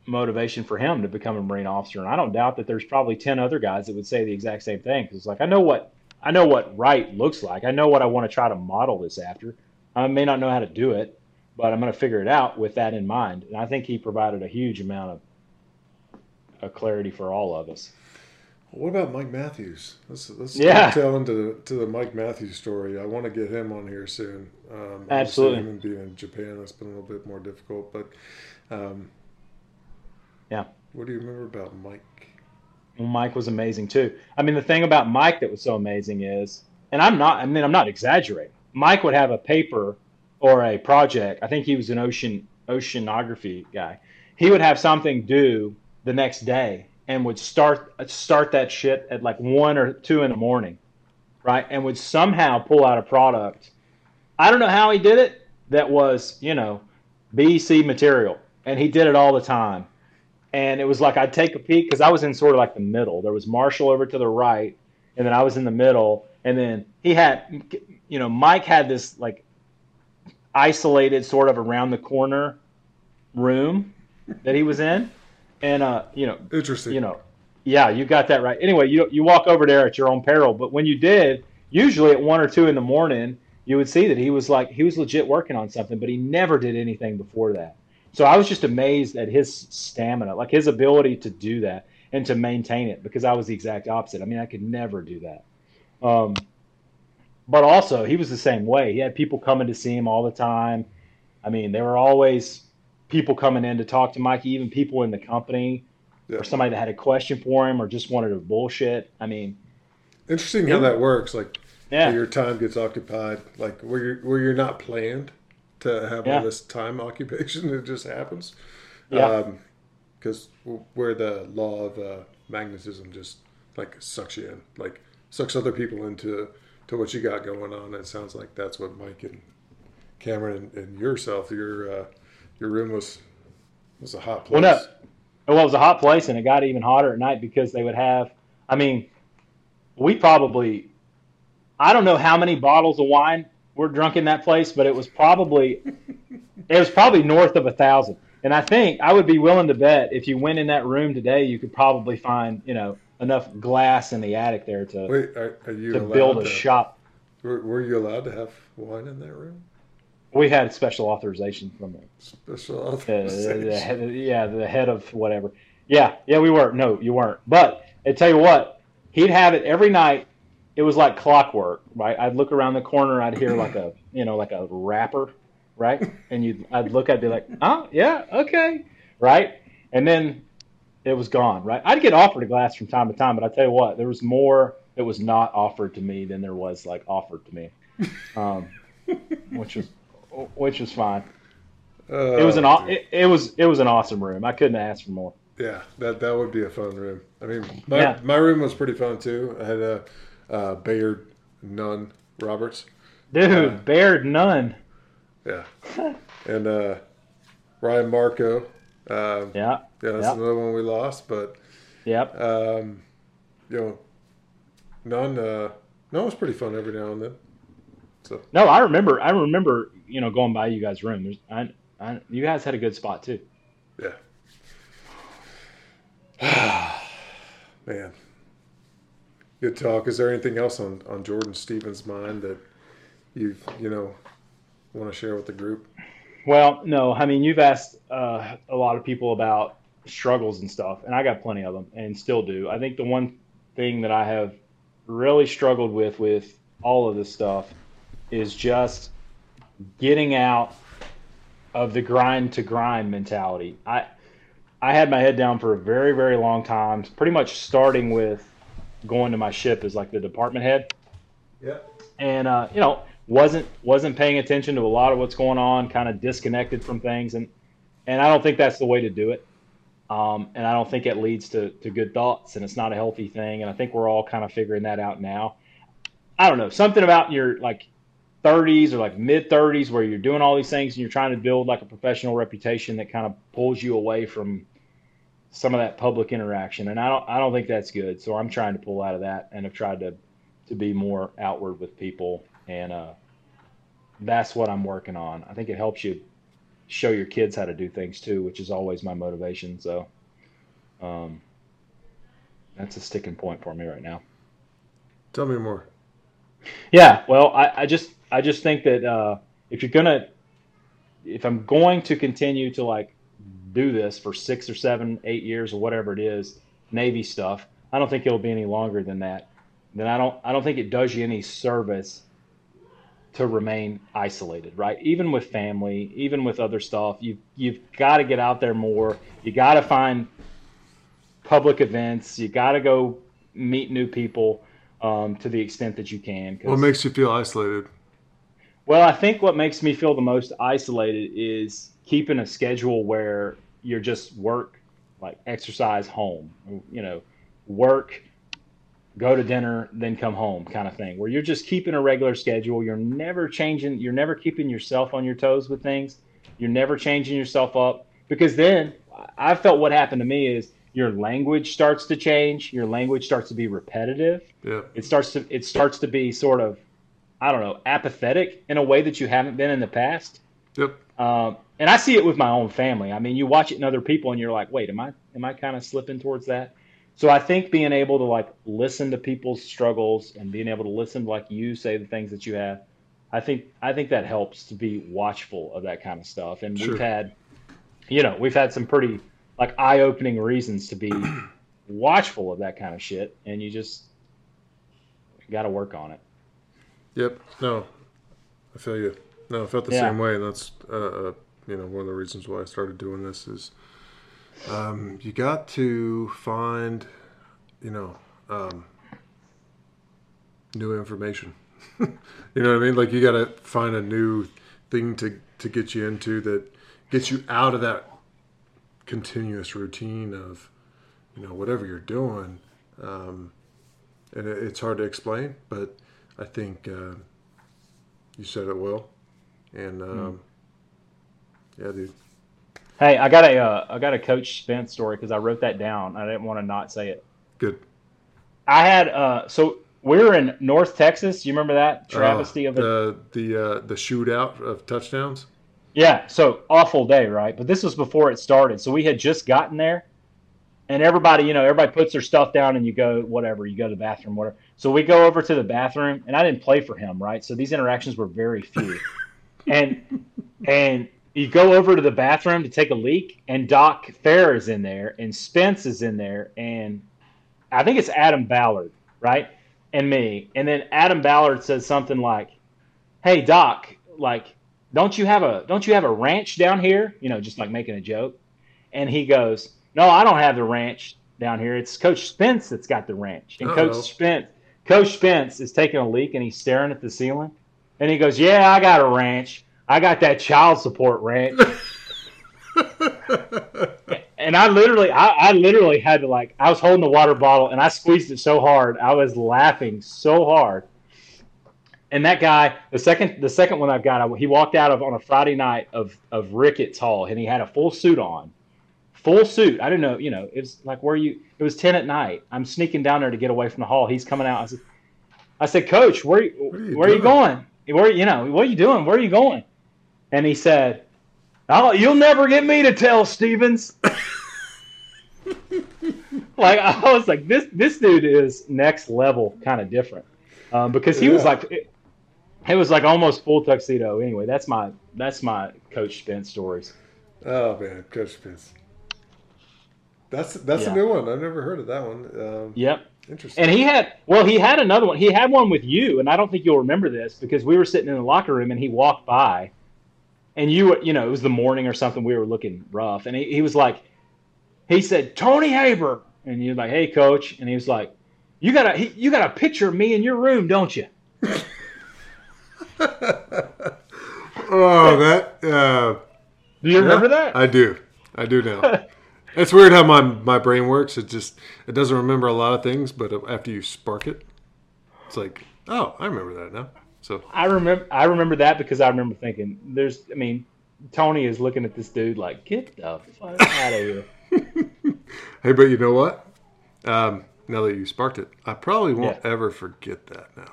Speaker 3: motivation for him to become a Marine officer, and I don't doubt that there's probably ten other guys that would say the exact same thing. Because it's like I know what I know what right looks like. I know what I want to try to model this after. I may not know how to do it, but I'm going to figure it out with that in mind. And I think he provided a huge amount of, of clarity for all of us.
Speaker 1: What about Mike Matthews? Let's let's
Speaker 3: Yeah.
Speaker 1: tell into the to the Mike Matthews story. I want to get him on here soon. Um,
Speaker 3: Absolutely.
Speaker 1: him being in Japan, that's been a little bit more difficult. But um,
Speaker 3: Yeah.
Speaker 1: what do you remember about Mike?
Speaker 3: Well, Mike was amazing too. I mean, the thing about Mike that was so amazing is, and I'm not, I mean, I'm not exaggerating. Mike would have a paper or a project. I think he was an ocean oceanography guy. He would have something due the next day and would start start that shit at like one or two in the morning, right? And would somehow pull out a product. I don't know how he did it. That was, you know, BC material, and he did it all the time and it was like I'd take a peek because I was in sort of like the middle. There was Marshall over to the right, and then I was in the middle, and then he had, you know, Mike had this like isolated sort of around the corner room that he was in, and uh, you know,
Speaker 1: Interesting.
Speaker 3: you know, yeah, you got that right. Anyway, you you walk over there at your own peril, but when you did, usually at one or two in the morning, you would see that he was like he was legit working on something, but he never did anything before that. So I was just amazed at his stamina, like his ability to do that and to maintain it, because I was the exact opposite. I mean, I could never do that. Um, but also, he was the same way. He had people coming to see him all the time. I mean, there were always people coming in to talk to Mikey, even people in the company
Speaker 1: Yeah.
Speaker 3: or somebody that had a question for him or just wanted to bullshit. I mean,
Speaker 1: Interesting how that works. Like
Speaker 3: yeah,
Speaker 1: your time gets occupied, like where you're where you're not planned to have all this time occupation. It just happens.
Speaker 3: Yeah.
Speaker 1: Because where the law of uh, magnetism just like sucks you in, like sucks other people into to what you got going on. It sounds like that's what Mike and Cameron and, and yourself, your uh, your room was was a hot place.
Speaker 3: Well, no. Well, it was a hot place, and it got even hotter at night because they would have. I mean, we probably, I don't know how many bottles of wine were drunk in that place, but it was probably, it was probably north of a thousand. And I think I would be willing to bet if you went in that room today, you could probably find you know enough glass in the attic there to
Speaker 1: Wait, are, are
Speaker 3: to build a
Speaker 1: to,
Speaker 3: shop.
Speaker 1: Were, were you allowed to have wine in that room?
Speaker 3: We had special authorization from the
Speaker 1: Special
Speaker 3: the,
Speaker 1: authorization.
Speaker 3: the head, yeah, the head of whatever. Yeah, yeah, we were. No, you weren't. But I tell you what, he'd have it every night. It was like clockwork, right? I'd look around the corner, I'd hear like a, you know, like a rapper, right? And you, I'd look, I'd be like, oh yeah, okay, right? And then it was gone, right? I'd get offered a glass from time to time, but I tell you what, there was more that was not offered to me than there was like offered to me, um, which was, which was fine.
Speaker 1: Uh,
Speaker 3: It was an, it, it was, it was an awesome room. I couldn't ask for more.
Speaker 1: yeah, that that would be a fun room. I mean, my
Speaker 3: Yeah.
Speaker 1: my room was pretty fun too. I had a uh, Bayard Nunn Roberts.
Speaker 3: Dude,
Speaker 1: Uh,
Speaker 3: Baird none.
Speaker 1: Yeah, and uh, Ryan Marco. Um,
Speaker 3: Yeah,
Speaker 1: yeah, that's another one we lost, but
Speaker 3: yep.
Speaker 1: um, you know, none. Uh, no, was pretty fun every now and then. So
Speaker 3: No, I remember. I remember. You know, going by you guys' room. There's, I, I, you guys had a good spot too.
Speaker 1: yeah. Man, good talk. Is there anything else on on Jordan Stephens' mind that you you know want to share with the group?
Speaker 3: Well, no, I mean you've asked uh, a lot of people about struggles and stuff, and I got plenty of them, and still do. I think the one thing that I have really struggled with with all of this stuff is just getting out of the grind to grind mentality. I I had my head down for a very very long time, pretty much starting with going to my ship as like the department head.
Speaker 1: Yeah.
Speaker 3: and uh, you know wasn't wasn't paying attention to a lot of what's going on, kind of disconnected from things, and and I don't think that's the way to do it. Um, and I don't think it leads to, to good thoughts, and it's not a healthy thing. And I think we're all kind of figuring that out now. I don't know something about your like 30s or like mid 30s where you're doing all these things and you're trying to build like a professional reputation that kind of pulls you away from some of that public interaction. And I don't I don't think that's good. So I'm trying to pull out of that and I've tried to to be more outward with people and uh, that's what I'm working on. I think it helps you show your kids how to do things too, which is always my motivation. So, um, that's a sticking point for me right now.
Speaker 1: Tell me more.
Speaker 3: Yeah, well, I, I just I just think that uh, if you're gonna if I'm going to continue to like do this for six or seven, eight years or whatever it is, Navy stuff, I don't think it'll be any longer than that. Then I don't I don't think it does you any service to remain isolated, right? Even with family, even with other stuff, you you've got to get out there more. You got to find public events. You got to go meet new people um, to the extent that you can.
Speaker 1: What makes you feel isolated?
Speaker 3: well, I think what makes me feel the most isolated is keeping a schedule where you're just work, like exercise, home, you know, work, go to dinner, then come home kind of thing, where you're just keeping a regular schedule. You're never changing, you're never keeping yourself on your toes with things. You're never changing yourself up because then I felt what happened to me is your language starts to change. Your language starts to be repetitive
Speaker 1: Yeah.
Speaker 3: it starts to it starts to be sort of I don't know apathetic in a way that you haven't been in the past.
Speaker 1: Yep.
Speaker 3: Um, and I see it with my own family. I mean, you watch it in other people, and you're like, wait, am I am I kind of slipping towards that? So I think being able to like listen to people's struggles and being able to listen like you say the things that you have, I think I think that helps to be watchful of that kind of stuff. And
Speaker 1: Sure.
Speaker 3: we've had, you know, we've had some pretty like eye opening reasons to be watchful of that kind of shit, and you just got to work on it.
Speaker 1: Yep. No, I feel you. No, I felt the
Speaker 3: Yeah.
Speaker 1: same way, and that's uh, uh, you know one of the reasons why I started doing this is um, you got to find you know um, new information. you know what I mean? Like you got to find a new thing to to get you into that gets you out of that continuous routine of you know whatever you're doing. Um, and it, it's hard to explain, but I think uh, you said it well. And um, yeah, dude.
Speaker 3: Hey, I got a uh, I got a Coach Spence story because I wrote that down. I didn't want to not say it.
Speaker 1: Good.
Speaker 3: I had uh, so we were in North Texas. You remember that travesty
Speaker 1: Uh,
Speaker 3: of
Speaker 1: the the uh, the shootout of touchdowns.
Speaker 3: Yeah, so awful day, right? But this was before it started. So we had just gotten there, and everybody, you know, everybody puts their stuff down, and you go whatever, you go to the bathroom, whatever. So we go over to the bathroom, and I didn't play for him, right? So these interactions were very few, and and you go over to the bathroom to take a leak, and Doc Fair is in there, and Spence is in there, and I think it's Adam Ballard, right? And me. And then Adam Ballard says something like, Hey Doc, like, don't you have a don't you have a ranch down here? You know, just like making a joke. And he goes, No, I don't have the ranch down here. It's Coach Spence that's got the ranch. And
Speaker 1: Uh-oh.
Speaker 3: Coach Spence Coach Spence is taking a leak and he's staring at the ceiling. And he goes, Yeah, I got a ranch. I got that child support ranch. and I literally, I, I literally had to like, I was holding the water bottle and I squeezed it so hard, I was laughing so hard. And that guy, the second, the second one I've got, I, he walked out of on a Friday night of of Ricketts Hall, and he had a full suit on, full suit. I didn't know, you know, it was like where you. It was ten at night. I'm sneaking down there to get away from the hall. He's coming out. I said, I said, Coach, where,
Speaker 1: are you
Speaker 3: where are you going? Where, you know, what are you doing? Where are you going? And he said, oh, "You'll never get me to tell Stephens." like I was like, this this dude is next level, kind of different, um, because he was like, it, it was like almost full tuxedo. Anyway, that's my that's my Coach Spence stories.
Speaker 1: Oh man, Coach Spence. That's that's
Speaker 3: Yeah.
Speaker 1: a new one. I've never heard of that one. Um,
Speaker 3: Yep.
Speaker 1: Interesting.
Speaker 3: And he had well, he had another one. He had one with you, and I don't think you'll remember this because we were sitting in the locker room and he walked by, and you you know it was the morning or something. We were looking rough, and he, he was like, he said Tony Haber, and you're like, hey coach, and he was like, you got a he, you got a picture of me in your room, don't you?
Speaker 1: oh, that. Uh,
Speaker 3: Do you remember
Speaker 1: yeah,
Speaker 3: that?
Speaker 1: I do. I do now. it's weird how my my brain works. It just it doesn't remember a lot of things, but after you spark it, it's like, oh, I remember that now. So
Speaker 3: I remember I remember that because I remember thinking, there's I mean, Tony is looking at this dude like, get the fuck out of here.
Speaker 1: hey, but you know what? Um, now that you sparked it, I probably won't
Speaker 3: Yeah.
Speaker 1: ever forget that now.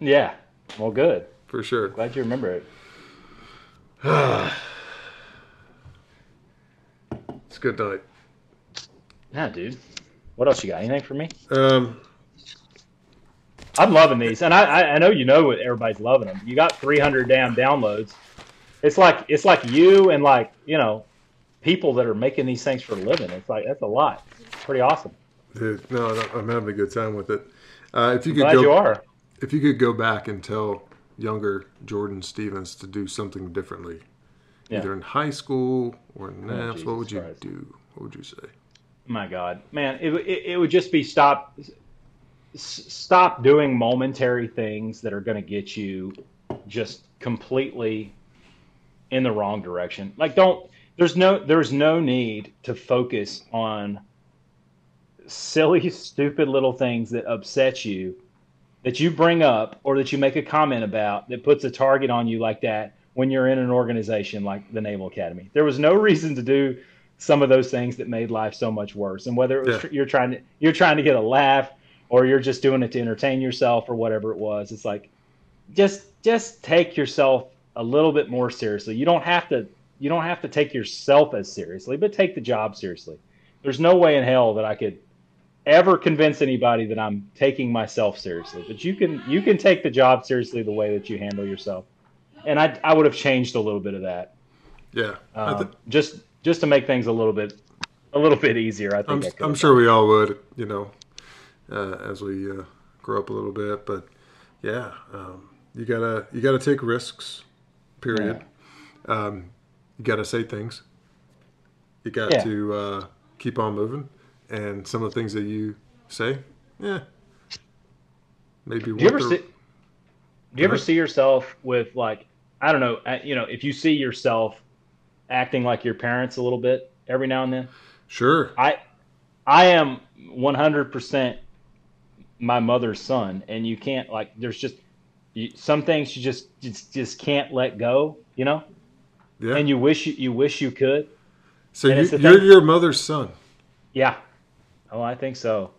Speaker 3: Yeah. Well, good.
Speaker 1: For sure.
Speaker 3: Glad you remember it.
Speaker 1: It's a good night.
Speaker 3: Yeah, dude. What else you got? Anything for me?
Speaker 1: Um,
Speaker 3: I'm loving these, and I, I, know you know what everybody's loving them. You got 300 damn downloads. It's like it's like you and like you know people that are making these things for a living. It's like that's a lot. It's pretty awesome.
Speaker 1: dude, no, I'm having a good time with it. Uh, if you could
Speaker 3: Glad
Speaker 1: go,
Speaker 3: you are.
Speaker 1: if you could go back and tell younger Jordan Stephens to do something differently,
Speaker 3: Yeah.
Speaker 1: either in high school or in
Speaker 3: Oh,
Speaker 1: NAPS, what would you
Speaker 3: Christ.
Speaker 1: do? What would you say?
Speaker 3: My God, man, it, it, it would just be stop s- stop doing momentary things that are going to get you just completely in the wrong direction. Like don't there's no there's no need to focus on silly stupid little things that upset you that you bring up or that you make a comment about that puts a target on you like that when you're in an organization like the Naval Academy. There was no reason to do some of those things that made life so much worse. And whether it was
Speaker 1: Yeah.
Speaker 3: you're trying to you're trying to get a laugh or you're just doing it to entertain yourself or whatever it was, it's like just just take yourself a little bit more seriously. You don't have to you don't have to take yourself as seriously, but take the job seriously. There's no way in hell that I could ever convince anybody that I'm taking myself seriously. But you can you can take the job seriously the way that you handle yourself. And I I would have changed a little bit of that.
Speaker 1: Yeah,
Speaker 3: Um,
Speaker 1: th-
Speaker 3: just just to make things a little bit a little bit easier. I think
Speaker 1: I'm,
Speaker 3: I
Speaker 1: I'm sure we all would, you know, uh, as we uh, grow up a little bit. But yeah, um, you gotta you gotta take risks. Period. Um, you gotta say things. You got
Speaker 3: Yeah.
Speaker 1: to uh, keep on moving, and some of the things that you say, yeah, maybe.
Speaker 3: Do you ever see? Do you ever see yourself with like I don't know, uh, you know, if you see yourself acting like your parents a little bit every now and then?
Speaker 1: Sure.
Speaker 3: I I am 100% my mother's son and you can't like there's just you, some things you just just just can't let go, you know?
Speaker 1: Yeah.
Speaker 3: And you wish you, you wish you could.
Speaker 1: so
Speaker 3: and
Speaker 1: you, you're
Speaker 3: thing-
Speaker 1: your mother's son.
Speaker 3: Yeah. Oh, I think so.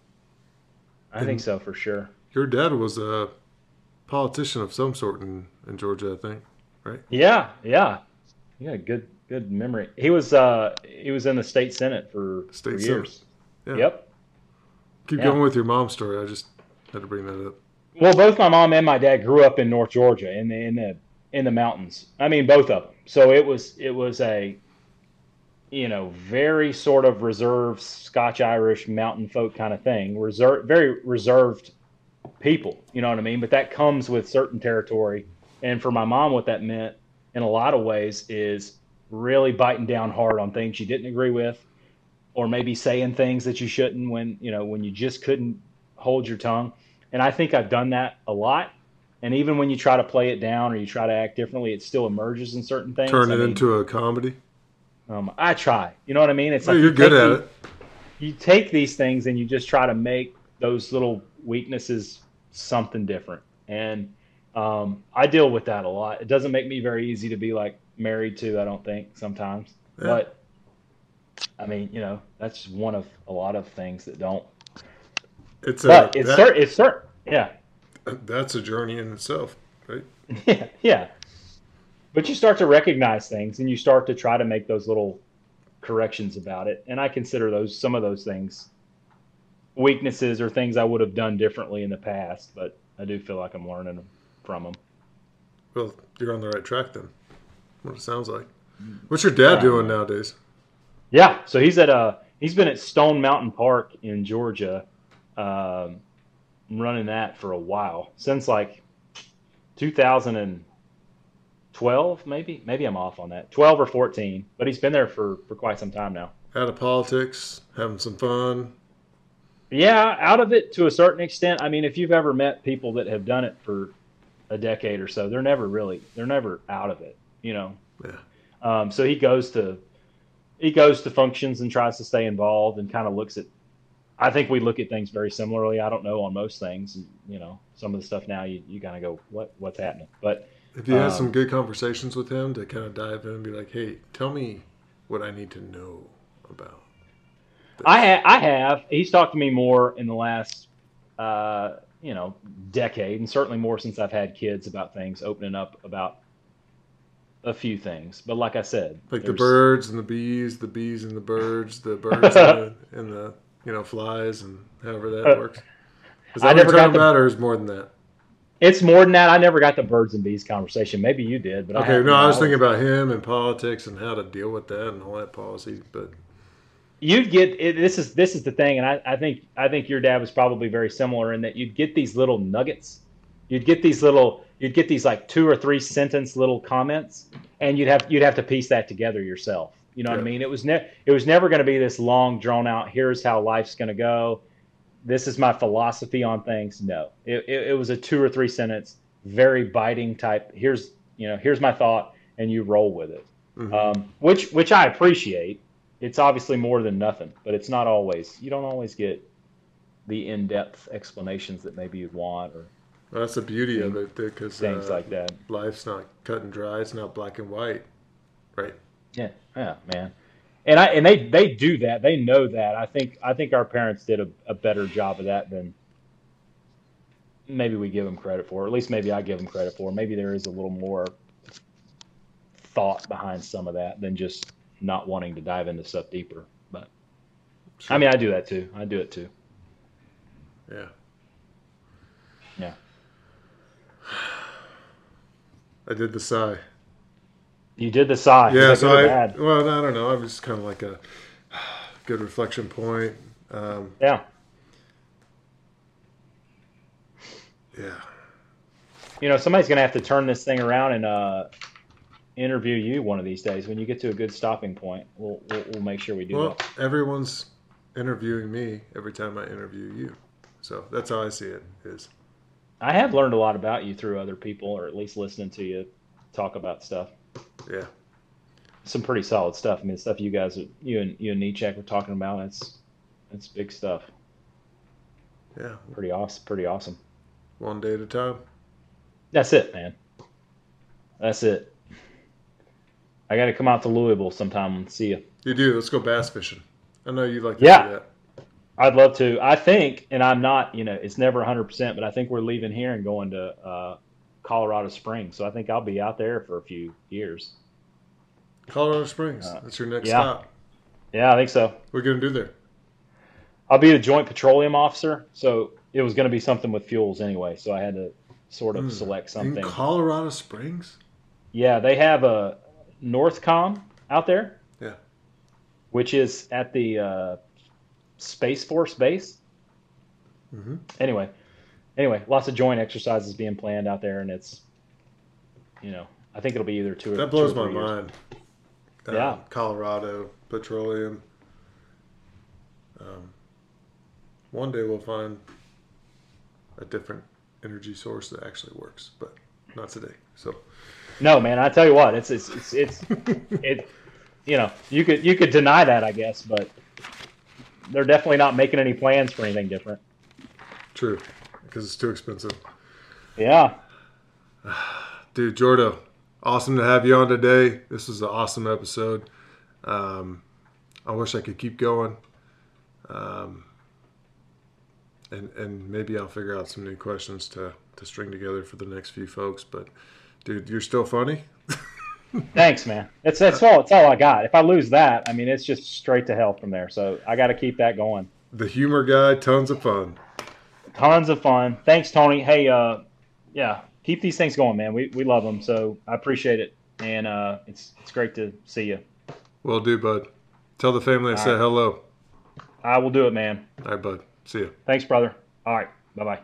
Speaker 3: I think so for sure.
Speaker 1: Your dad was a politician of some sort in, in Georgia, I think. Right.
Speaker 3: Yeah, yeah. Yeah, good good memory. He was uh he was in the state senate for,
Speaker 1: State
Speaker 3: for
Speaker 1: Senate.
Speaker 3: years.
Speaker 1: Yeah.
Speaker 3: Yep.
Speaker 1: Keep
Speaker 3: Yeah.
Speaker 1: going with your mom's story. I just had to bring that up.
Speaker 3: Well, both my mom and my dad grew up in North Georgia in the in the in the mountains. I mean, both of them. So it was it was a you know very sort of reserved Scotch Irish mountain folk kind of thing. Reserved, very reserved people. You know what I mean? But that comes with certain territory. And for my mom, what that meant in a lot of ways is really biting down hard on things she didn't agree with, or maybe saying things that you shouldn't when you know when you just couldn't hold your tongue. And I think I've done that a lot. And even when you try to play it down or you try to act differently, it still emerges in certain things.
Speaker 1: Turn
Speaker 3: I
Speaker 1: it
Speaker 3: mean,
Speaker 1: into a comedy.
Speaker 3: Um, I try. You know what I mean? It's
Speaker 1: Well,
Speaker 3: like
Speaker 1: you're
Speaker 3: you
Speaker 1: good at
Speaker 3: the-
Speaker 1: it.
Speaker 3: You take these things and you just try to make those little weaknesses something different. And um, I deal with that a lot. It doesn't make me very easy to be like married to. I don't think sometimes,
Speaker 1: Yeah.
Speaker 3: but I mean, you know, that's one of a lot of things that don't.
Speaker 1: It's a
Speaker 3: it's
Speaker 1: that-
Speaker 3: certain. It's certain. Yeah.
Speaker 1: that's a journey in itself, right?
Speaker 3: Yeah, yeah. But you start to recognize things and you start to try to make those little corrections about it. And I consider those some of those things weaknesses or things I would have done differently in the past, but I do feel like I'm learning from them.
Speaker 1: Well, you're on the right track then. What it sounds like. Mm-hmm. What's your dad doing nowadays?
Speaker 3: Yeah, so he's at uh he's been at Stone Mountain Park in Georgia, um, running that for a while since like 2012, maybe maybe I'm off on that, 12 or 14, but he's been there for for quite some time now.
Speaker 1: Out of politics, having some fun.
Speaker 3: Yeah, out of it to a certain extent. I mean, if you've ever met people that have done it for a decade or so, they're never really they're never out of it, you know.
Speaker 1: Yeah.
Speaker 3: Um, so he goes to he goes to functions and tries to stay involved and kind of looks at. I think we look at things very similarly. I don't know on most things. You know, some of the stuff now you, you kind of go, what what's happening? But
Speaker 1: If you had
Speaker 3: Um,
Speaker 1: some good conversations with him to kind of dive in and be like, hey, tell me what I need to know about.
Speaker 3: I ha- I have. He's talked to me more in the last, uh, you know, decade, and certainly more since I've had kids about things, opening up about a few things. But like I said,
Speaker 1: Like the birds and the bees, the bees and the birds, the birds and, the, and the you know flies and however that uh, works. Is
Speaker 3: I
Speaker 1: that what
Speaker 3: never
Speaker 1: you're
Speaker 3: got
Speaker 1: talking
Speaker 3: the-
Speaker 1: about, or is more than that?
Speaker 3: It's more than that. I never got the birds and bees conversation. Maybe you did, but
Speaker 1: Okay,
Speaker 3: haven't.
Speaker 1: no, I was thinking about him and politics and how to deal with that and all that policy. But
Speaker 3: you'd get it, this is this is the thing, and I, I think I think your dad was probably very similar in that you'd get these little nuggets, you'd get these little you'd get these like two or three sentence little comments, and you'd have you'd have to piece that together yourself. You know what I mean? It was ne- it was never going to be this long drawn out. Here's how life's going to go. This is my philosophy on things. No, it, it, it was a two or three sentence, very biting type. Here's you know here's my thought, and you roll with it
Speaker 1: mhm.
Speaker 3: um, which which I appreciate. It's obviously more than nothing, but it's not always. You don't always get the in-depth explanations that maybe you'd want or
Speaker 1: Well, that's the beauty of it because
Speaker 3: things
Speaker 1: uh,
Speaker 3: like that.
Speaker 1: life's not cut and dry. It's not black and white, right?
Speaker 3: Yeah, yeah, man. And I and they they do that. They know that. I think I think our parents did a, a better job of that than maybe we give them credit for. Or at least maybe I give them credit for. Maybe there is a little more thought behind some of that than just not wanting to dive into stuff deeper. But I mean, I do that too. I do it too.
Speaker 1: Yeah. I did the sigh.
Speaker 3: You did the sigh.
Speaker 1: Yeah, so I
Speaker 3: bad?
Speaker 1: well, I don't know. I was kind of like a good reflection point. Um,
Speaker 3: Yeah.
Speaker 1: yeah,
Speaker 3: You know, somebody's going to have to turn this thing around and uh, interview you one of these days. When you get to a good stopping point, we'll we'll, we'll make sure we do
Speaker 1: well,
Speaker 3: that.
Speaker 1: everyone's interviewing me every time I interview you, so that's how I see it. Is
Speaker 3: I have learned a lot about you through other people, or at least listening to you talk about stuff.
Speaker 1: yeah,
Speaker 3: Some pretty solid stuff. I mean, stuff you guys, you and you and Nietzsche were talking about. It's it's big stuff.
Speaker 1: yeah,
Speaker 3: Pretty awesome. Pretty awesome.
Speaker 1: one day at a time.
Speaker 3: That's it, man. That's it. I got to come out to Louisville sometime and see you.
Speaker 1: You do. Let's go bass fishing. I know you like to
Speaker 3: Yeah.
Speaker 1: do that.
Speaker 3: I'd love to. I think, and I'm not, you know, it's never 100%, but I think we're leaving here and going to uh, Colorado Springs. So I think I'll be out there for a few years.
Speaker 1: Colorado Springs.
Speaker 3: Uh,
Speaker 1: that's your next
Speaker 3: yeah.
Speaker 1: stop.
Speaker 3: Yeah, I think so.
Speaker 1: What are you gonna do there?
Speaker 3: I'll be a joint petroleum officer. So it was going to be something with fuels anyway. So I had to sort of
Speaker 1: Hmm.
Speaker 3: select
Speaker 1: In
Speaker 3: something.
Speaker 1: Colorado Springs.
Speaker 3: Yeah, they have a Northcom out there.
Speaker 1: Yeah.
Speaker 3: Which is at the uh, Space Force base.
Speaker 1: Mm-hmm.
Speaker 3: Anyway, anyway, lots of joint exercises being planned out there, and it's, you know, I think it'll be either two or
Speaker 1: That blows
Speaker 3: two or
Speaker 1: my
Speaker 3: years.
Speaker 1: mind.
Speaker 3: Yeah.
Speaker 1: Colorado petroleum. Um, one day we'll find a different energy source that actually works, but not today. So
Speaker 3: No, man, I tell you what, it's it's it's, it's it. You know, you could you could deny that, I guess, but they're definitely not making any plans for anything different.
Speaker 1: true, because it's too expensive.
Speaker 3: Yeah,
Speaker 1: Dude, Jordo, awesome to have you on today. This was an awesome episode. Um, I wish I could keep going. Um, and and maybe I'll figure out some new questions to, to string together for the next few folks. But dude, you're still funny.
Speaker 3: thanks, man. That's that's all. That's all I got. If I lose that, I mean, it's just straight to hell from there. So I got to keep that going.
Speaker 1: The humor guy, tons of fun.
Speaker 3: Tons of fun. Thanks, Tony. Hey, uh, yeah, keep these things going, man. We we love them, so I appreciate it, and uh, it's it's great to see you.
Speaker 1: Well, do, bud. Tell the family I said
Speaker 3: right.
Speaker 1: hello.
Speaker 3: I will do it, man.
Speaker 1: All right, bud. See you.
Speaker 3: Thanks, brother. All right, bye bye.